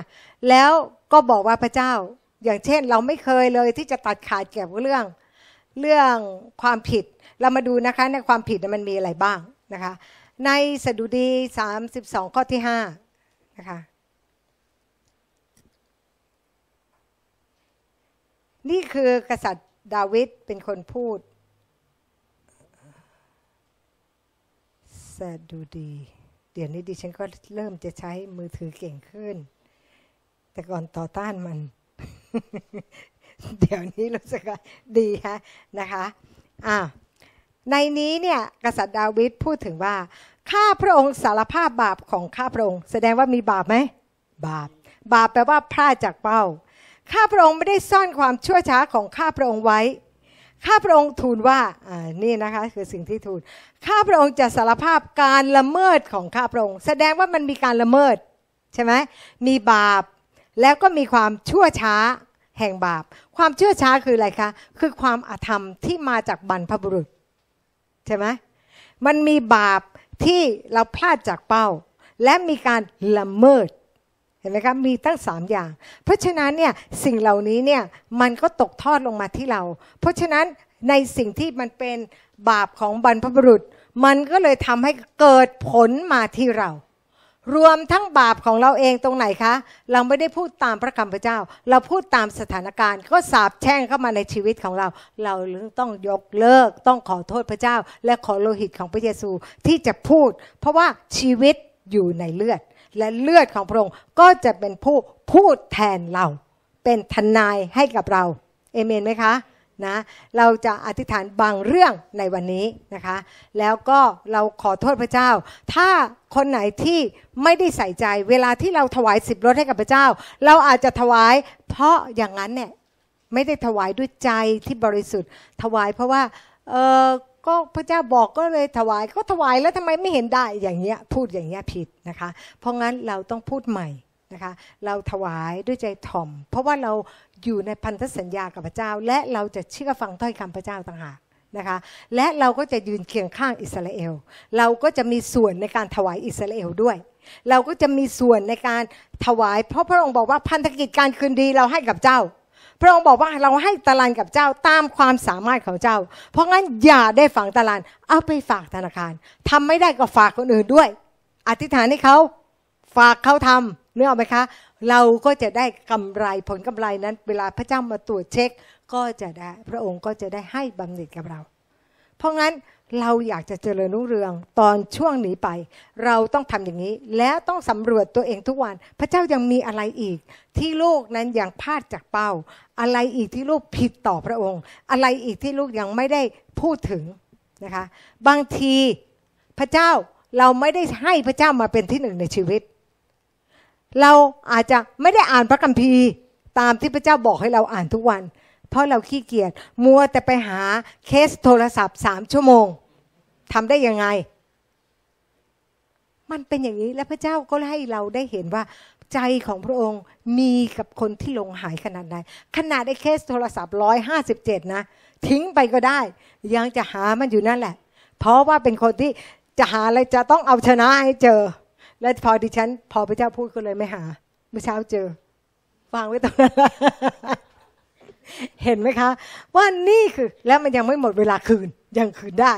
แล้วก็บอกว่าพระเจ้า อย่างเช่นเราไม่เคยเลยที่จะตัดขาดเกี่ยวกับเรื่อง เรื่องความผิดเรามาดูนะคะในความผิดมันมีอะไรบ้างนะคะ ในสดุดี 32 ข้อที่5นะคะนี่คือกษัตริย์ดาวิดเป็นคนพูด สดุดี เดี๋ยวนี้ดิฉันก็เริ่มจะใช้มือถือเก่งขึ้น แต่ก่อนต่อต้านมัน เดี๋ยวนี้รู้สึกว่าดีฮะนะคะอ่าในนี้เนี่ยกษัตริย์ดาวิดพูดถึงว่า ข้าพระองค์สารภาพบาปของข้าพระองค์ แสดงว่ามีบาปไหม บาป บาปแปลว่าพลาดจากเป้า ข้าพระองค์ไม่ได้ซ่อนความชั่วช้าของข้าพระองค์ไว้ ข้าพระองค์ทูลว่าอ่านี่นะคะคือสิ่งที่ทูล ข้าพระองค์จะสารภาพการละเมิดของข้าพระองค์ แสดงว่ามันมีการละเมิดใช่ไหมมีบาป แล้วก็มีความชั่วช้าแห่งบาป ความชั่วช้าคืออะไรคะ คือความอาธรรมที่มาจากบรรพบุรุษใช่ไหมมันมีบาปที่เราพลาดจากเป้า และมีการละเมิด เห็นไหมครับมีตั้งสามอย่าง เพราะฉะนั้นเนี่ยสิ่งเหล่านี้เนี่ยมันก็ตกทอดลงมาที่เรา เพราะฉะนั้นในสิ่งที่มันเป็นบาปของบรรพบุรุษ มันก็เลยทำให้เกิดผลมาที่เรา รวมทั้งบาปของเราเองตรงไหนคะ เราไม่ได้พูดตามพระคำพระเจ้า เราพูดตามสถานการณ์ ก็สาบแช่งเข้ามาในชีวิตของเรา เราต้องยกเลิก ต้องขอโทษพระเจ้า และขอโลหิตของพระเยซูที่จะพูด เพราะว่าชีวิตอยู่ในเลือด และเลือดของพระองค์ก็จะเป็นผู้พูดแทนเรา เป็นทนายให้กับเรา เอเมนไหมคะนะเราจะอธิษฐานบางเรื่องในวันนี้นะคะ แล้วก็เราขอโทษพระเจ้า ถ้าคนไหนที่ไม่ได้ใส่ใจ เวลาที่เราถวายสิบรถให้กับพระเจ้า เราอาจจะถวาย เพราะอย่างนั้นเนี่ยไม่ได้ถวายด้วยใจที่บริสุทธิ์ ถวายเพราะว่าเออ ก็พระเจ้าบอกก็เลยถวายก็ถวายแล้วทำไมไม่เห็นได้อย่างเงี้ยพูดอย่างเงี้ยผิดนะคะ เพราะงั้นเราต้องพูดใหม่นะคะเราถวายด้วยใจถ่อม เพราะว่าเราอยู่ในพันธสัญญากับพระเจ้า และเราจะเชื่อฟังถ้อยคำพระเจ้าต่างหากนะคะและเราก็จะยืนเคียงข้างอิสราเอล เราก็จะมีส่วนในการถวายอิสราเอลด้วย เราก็จะมีส่วนในการถวาย เพราะพระองค์บอกว่าพันธกิจการคืนดีเราให้กับเจ้า พระองค์บอกว่าเราให้ตารางกับเจ้าตามความสามารถของเจ้า เพราะงั้นอย่าได้ฝังตารางเอาไปฝากธนาคารทำไม่ได้ก็ฝากคนอื่นด้วย อธิษฐานให้เขาฝากเขาทำนึกออกไหมคะ เราก็จะได้กำไรผลกำไรนั้น เวลาพระเจ้ามาตรวจเช็คก็จะได้ พระองค์ก็จะได้ให้บำเหน็จกับเรา เพราะงั้น เราอยากจะเจริญรุ่งเรืองตอนช่วงนี้ไป เราต้องทำอย่างนี้ แล้วต้องสำรวจตัวเองทุกวัน พระเจ้ายังมีอะไรอีก ที่ลูกนั้นยังพลาดจากเป้า อะไรอีกที่ลูกผิดต่อพระองค์ อะไรอีกที่ลูกยังไม่ได้พูดถึงนะคะ บางทีพระเจ้าเราไม่ได้ให้พระเจ้ามาเป็นที่หนึ่งในชีวิต เราอาจจะไม่ได้อ่านพระคัมภีร์ตามที่พระเจ้าบอกให้เราอ่านทุกวัน เพราะเราขี้เกียจมัวแต่ไปหาเคสโทรศัพท์สามชั่วโมงทำได้ยังไง มันเป็นอย่างนี้และพระเจ้าก็ให้เราได้เห็นว่าใจของพระองค์มีกับคนที่ลงหายขนาดไหนขนาดไอ้เคสโทรศัพท์ร้อยห้าสิบเจ็ดนะ ทิ้งไปก็ได้ ยังจะหามันอยู่นั่นแหละ เพราะว่าเป็นคนที่จะหาอะไรจะต้องเอาชนะให้เจอ และพอดิฉัน พอพระเจ้าพูดก็เลยไม่หา เมื่อเช้าเจอวางไว้ตรงนั้น เห็นไหมคะ ว่านี่คือแล้วมันยังไม่หมดเวลาคืนยังคืนได้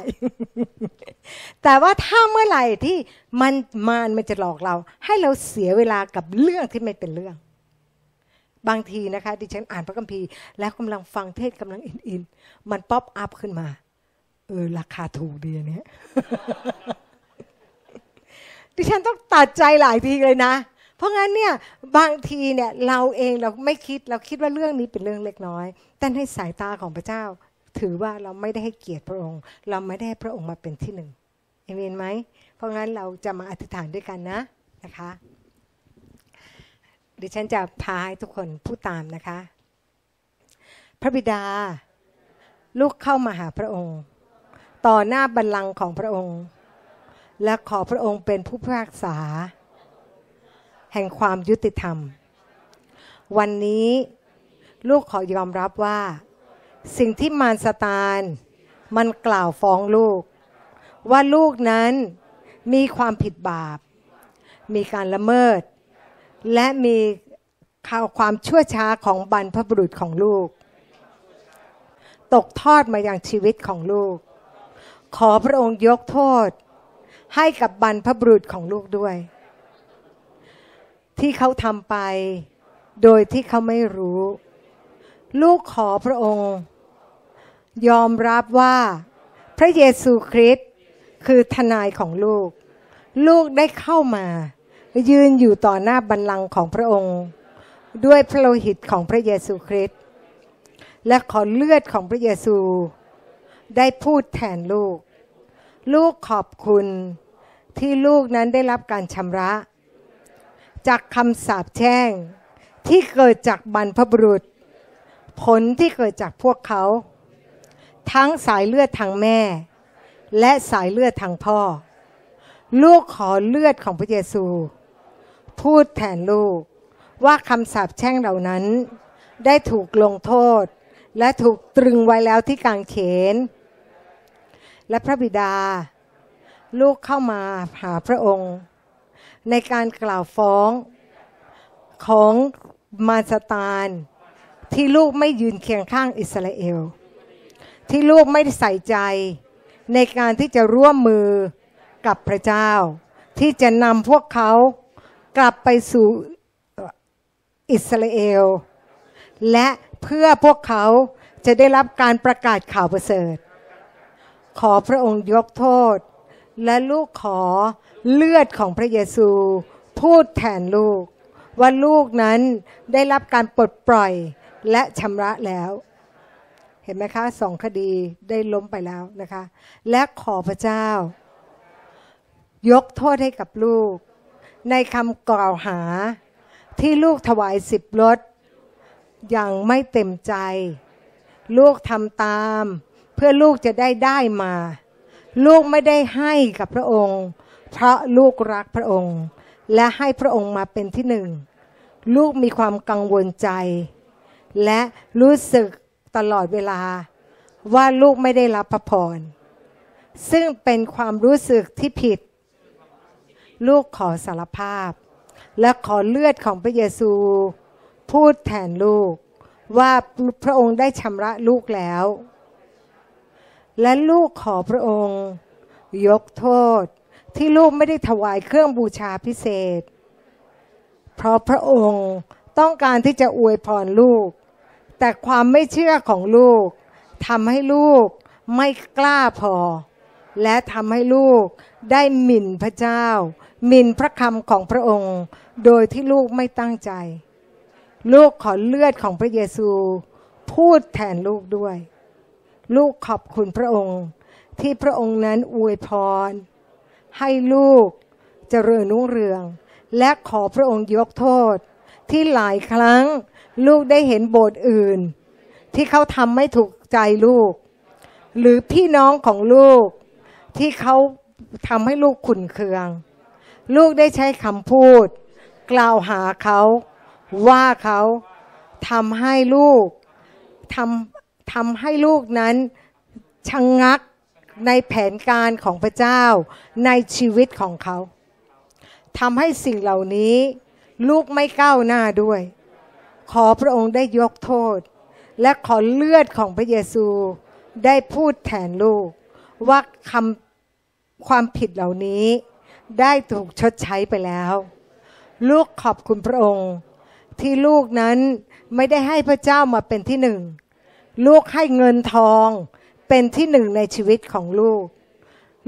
แต่ว่าถ้าเมื่อไหร่ที่มันมานมันจะหลอกเรา ให้เราเสียเวลากับเรื่องที่ไม่เป็นเรื่อง บางทีนะคะ ดิฉันอ่านพระคัมภีร์ แล้วกำลังฟังเทศกำลังอินๆมัน pop up ขึ้นมา เออ ราคาถูกดีเนี้ยดิฉันต้องตัดใจหลายทีเลยนะ เพราะงั้นเนี่ยบางทีเนี่ยเราเองเราไม่คิดเราคิดว่าเรื่องนี้เป็นเรื่องเล็กน้อย แต่ในสายตาของพระเจ้า ถือว่าเราไม่ได้ให้เกียรติพระองค์ เราไม่ได้ให้พระองค์มาเป็นที่หนึ่งเอเมนไหมเพราะงั้นเราจะมาอธิษฐานด้วยกันนะนะคะดิฉันจะพาให้ทุกคนพูดตามนะคะ พระบิดา ลูกเข้ามาหาพระองค์ ต่อหน้าบัลลังก์ของพระองค์ และขอพระองค์เป็นผู้พิพากษา แห่งความยุติธรรม วันนี้ลูกขอยอมรับว่า สิ่งที่มารสตานมันกล่าวฟ้องลูก ว่าลูกนั้นมีความผิดบาป มีการละเมิด และมีข่าวความชั่วช้าของบรรพบุรุษของลูก ตกทอดมาอย่างชีวิตของลูก ขอพระองค์ยกโทษ ให้กับบรรพบุรุษของลูกด้วย ที่เขาทำไป โดยที่เขาไม่รู้ ลูกขอพระองค์ ยอมรับว่า พระเยซูคริสต์คือทนายของลูก ลูกได้เข้ามา ยืนอยู่ต่อหน้าบัลลังก์ของพระองค์ ด้วยพระโลหิตของพระเยซูคริสต์และขอเลือดของพระเยซู ได้พูดแทนลูก ลูกขอบคุณที่ลูกนั้นได้รับการชำระ จากคำสาปแช่ง ที่เกิดจากบรรพบุรุษ ผลที่เกิดจากพวกเขา ทั้งสายเลือดทางแม่ และสายเลือดทางพ่อ ลูกขอเลือดของพระเยซู พูดแทนลูกว่าคำสาปแช่งเหล่านั้น ได้ถูกลงโทษ และถูกตรึงไว้แล้วที่กางเขน และพระบิดา ลูกเข้ามาหาพระองค์ ในการกล่าวฟ้องของมาสตานที่ลูกไม่ยืนเคียงข้างอิสราเอล ที่ลูกไม่ใส่ใจในการที่จะร่วมมือกับพระเจ้า ที่จะนำพวกเขากลับไปสู่อิสราเอล และเพื่อพวกเขาจะได้รับการประกาศข่าวประเสริฐ ขอพระองค์ยกโทษ และลูกขอเลือดของพระเยซู พูดแทนลูก ว่าลูกนั้นได้รับการปลดปล่อยและชำระแล้ว เห็นไหมคะสองคดีได้ล้มไปแล้วนะคะ และขอพระเจ้า ยกโทษให้กับลูก ในคำกล่าวหาที่ลูกถวายสิบรถอย่างไม่เต็มใจ ลูกทำตาม เพื่อลูกจะได้ได้มา ลูกไม่ได้ให้กับพระองค์ เพราะลูกรักพระองค์ และให้พระองค์มาเป็นที่หนึ่ง ลูกมีความกังวลใจ และรู้สึกตลอดเวลา ว่าลูกไม่ได้รับพระพร ซึ่งเป็นความรู้สึกที่ผิด ลูกขอสารภาพ และขอเลือดของพระเยซู พูดแทนลูก ว่าพระองค์ได้ชำระลูกแล้ว และลูกขอพระองค์ ยกโทษที่ลูกไม่ได้ถวายเครื่องบูชาพิเศษ เพราะพระองค์ต้องการที่จะอวยพรลูก แต่ความไม่เชื่อของลูกทำให้ลูกไม่กล้าพอ และทำให้ลูกได้หมิ่นพระเจ้า หมิ่นพระคำของพระองค์ โดยที่ลูกไม่ตั้งใจ ลูกขอเลือดของพระเยซู พูดแทนลูกด้วย ลูกขอบคุณพระองค์ ที่พระองค์นั้นอวยพร ให้ลูกเจริญรุ่งเรือง และขอพระองค์ยกโทษ ที่หลายครั้งลูกได้เห็นโบสถ์อื่น ที่เขาทำไม่ถูกใจลูก หรือพี่น้องของลูกที่เขาทำให้ลูกขุนเคือง ลูกได้ใช้คำพูด กล่าวหาเขา ว่าเขาทำให้ลูกทำ ทำให้ลูกนั้นชะงงักในแผนการของพระเจ้าในชีวิตของเขาทำให้สิ่งเหล่านี้ลูกไม่ก้าวหน้าด้วย ขอพระองค์ได้ยกโทษ และขอเลือดของพระเยซูได้พูดแทนลูก ว่าคำความผิดเหล่านี้ได้ถูกชดใช้ไปแล้ว ลูกขอบคุณพระองค์ ที่ลูกนั้นไม่ได้ให้พระเจ้ามาเป็นที่หนึ่ง ลูกให้เงินทองเป็นที่หนึ่งในชีวิตของลูก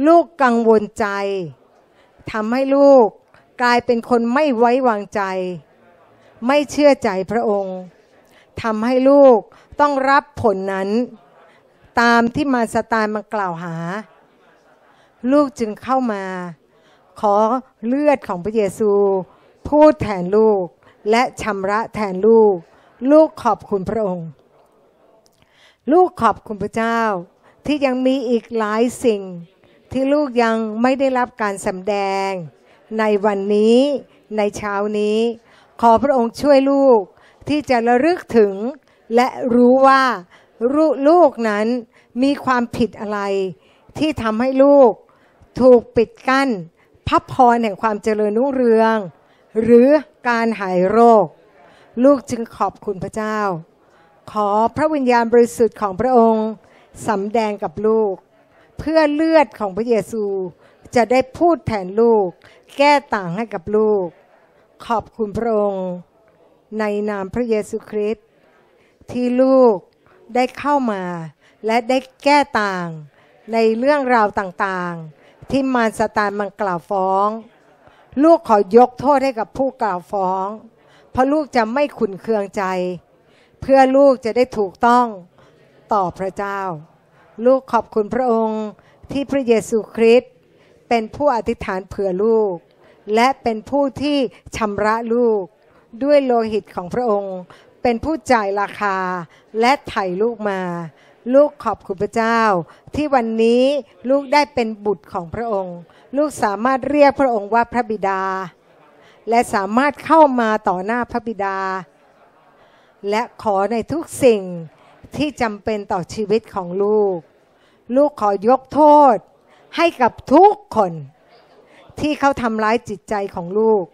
ลูกกังวลใจทำให้ลูกกลายเป็นคนไม่ไว้วางใจ ไม่เชื่อใจพระองค์ทำให้ลูกต้องรับผลนั้น ตามที่มาสตานมากล่าวหา ลูกจึงเข้ามา ขอเลือดของพระเยซู พูดแทนลูกและชำระแทนลูก ลูกขอบคุณพระองค์ ลูกขอบคุณพระเจ้า ที่ยังมีอีกหลายสิ่ง ที่ลูกยังไม่ได้รับการสำแดง ในวันนี้ในเช้านี้ ขอพระองค์ช่วยลูกที่จะระลึกถึง และรู้ว่าลูกนั้นมีความผิดอะไร ที่ทำให้ลูก ถูกปิดกั้นพับพรแห่งความเจริญรุ่งเรือง หรือการหายโรค ลูกจึงขอบคุณพระเจ้า ขอพระวิญญาณบริสุทธิ์ของพระองค์สำแดงกับลูก เพื่อเลือดของพระเยซูจะได้พูดแทนลูก แก้ต่างให้กับลูก ขอบคุณพระองค์ ในนามพระเยซูคริสต์ที่ลูกได้เข้ามา และได้แก้ต่างในเรื่องราวต่างๆ ที่มารสตานมันกล่าวฟ้อง ลูกขอยกโทษให้กับผู้กล่าวฟ้อง เพราะลูกจะไม่ขุนเคืองใจ เพื่อลูกจะได้ถูกต้องต่อพระเจ้า ลูกขอบคุณพระองค์ที่พระเยซูคริสต์เป็นผู้อธิษฐานเผื่อลูก และเป็นผู้ที่ชำระลูก ด้วยโลหิตของพระองค์ เป็นผู้จ่ายราคาและไถ่ลูกมา ลูกขอบคุณพระเจ้า ที่วันนี้ลูกได้เป็นบุตรของพระองค์ ลูกสามารถเรียกพระองค์ว่าพระบิดา และสามารถเข้ามาต่อหน้าพระบิดา และขอในทุกสิ่งที่จำเป็นต่อชีวิตของลูก ลูกขอยกโทษ ให้กับทุกคน ที่เขาทำร้ายจิตใจของลูก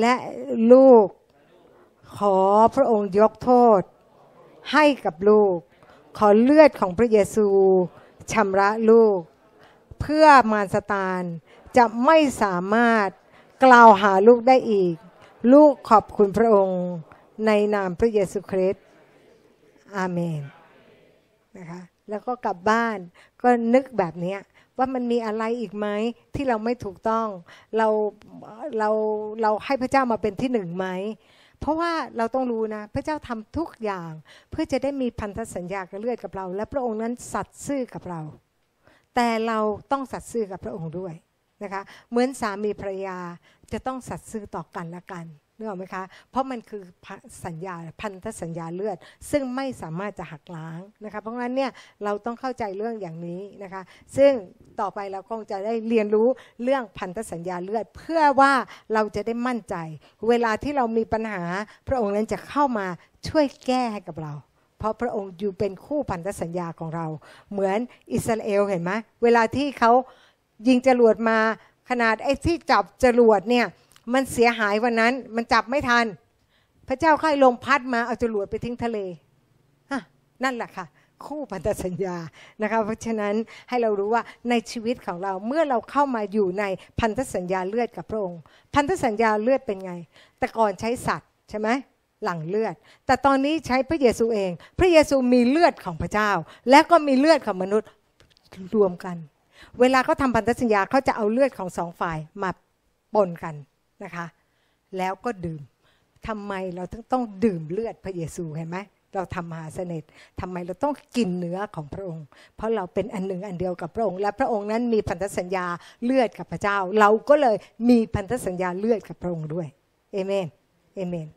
และลูกขอพระองค์ยกโทษ ให้กับลูก ขอเลือดของพระเยซูชำระลูก เพื่อมารสตานจะไม่สามารถกล่าวหาลูกได้อีก ลูกขอบคุณพระองค์ ในนามพระเยซูคริสต์อาเมนนะคะแล้วก็กลับบ้านก็นึกแบบนี้ว่ามันมีอะไรอีกไหมที่เราไม่ถูกต้อง เราเราเราให้พระเจ้ามาเป็นที่หนึ่งไหมเพราะว่าเราต้องรู้นะ พระเจ้าทำทุกอย่าง เพื่อจะได้มีพันธสัญญากับเลือดกับเรา และพระองค์นั้นสัตย์ซื่อกับเรา แต่เราต้องสัตย์ซื่อกับพระองค์ด้วยนะคะเหมือนสามีภรรยาจะต้องสัตย์ซื่อต่อกันและกัน นึกออกไหมคะ เพราะมันคือสัญญาพันธสัญญาเลือด ซึ่งไม่สามารถจะหักล้างนะคะ เพราะงั้นเนี่ยเราต้องเข้าใจเรื่องอย่างนี้นะคะ ซึ่งต่อไปเราคงจะได้เรียนรู้เรื่องพันธสัญญาเลือด เพื่อว่าเราจะได้มั่นใจ เวลาที่เรามีปัญหาพระองค์นั้นจะเข้ามาช่วยแก้ให้กับเราเพราะพระองค์อยู่เป็นคู่พันธสัญญาของเรา เหมือนอิสราเอลเห็นไหมเวลาที่เขายิงจรวดมาขนาดไอ้ที่จับจรวดเนี่ย มันเสียหายวันนั้น มันจับไม่ทัน พระเจ้าค่อยลมพัดมาเอาจรวดไปทิ้งทะเลฮะนั่นแหละค่ะ คู่พันธสัญญานะคะเพราะฉะนั้นให้เรารู้ว่าในชีวิตของเราเมื่อเราเข้ามาอยู่ในพันธสัญญาเลือดกับพระองค์ พันธสัญญาเลือดเป็นไง แต่ก่อนใช้สัตว์ใช่ไหมหลั่งเลือด แต่ตอนนี้ใช้พระเยซูเอง พระเยซูมีเลือดของพระเจ้า และก็มีเลือดของมนุษย์รวมกัน เวลาเขาทำพันธสัญญาเขาจะเอาเลือดของสองฝ่ายมาปนกัน นะคะ แล้วก็ดื่มทำไมเราต้องต้องดื่มเลือดพระเยซูเห็นไหมเราทำมหาเสน่ห์ทำไมเราต้องกินเนื้อของพระองค์ เพราะเราเป็นอันหนึ่งอันเดียวกับพระองค์ และพระองค์นั้นมีพันธสัญญาเลือดกับพระเจ้า เราก็เลยมีพันธสัญญาเลือดกับพระองค์ด้วยเอเมนเอเมน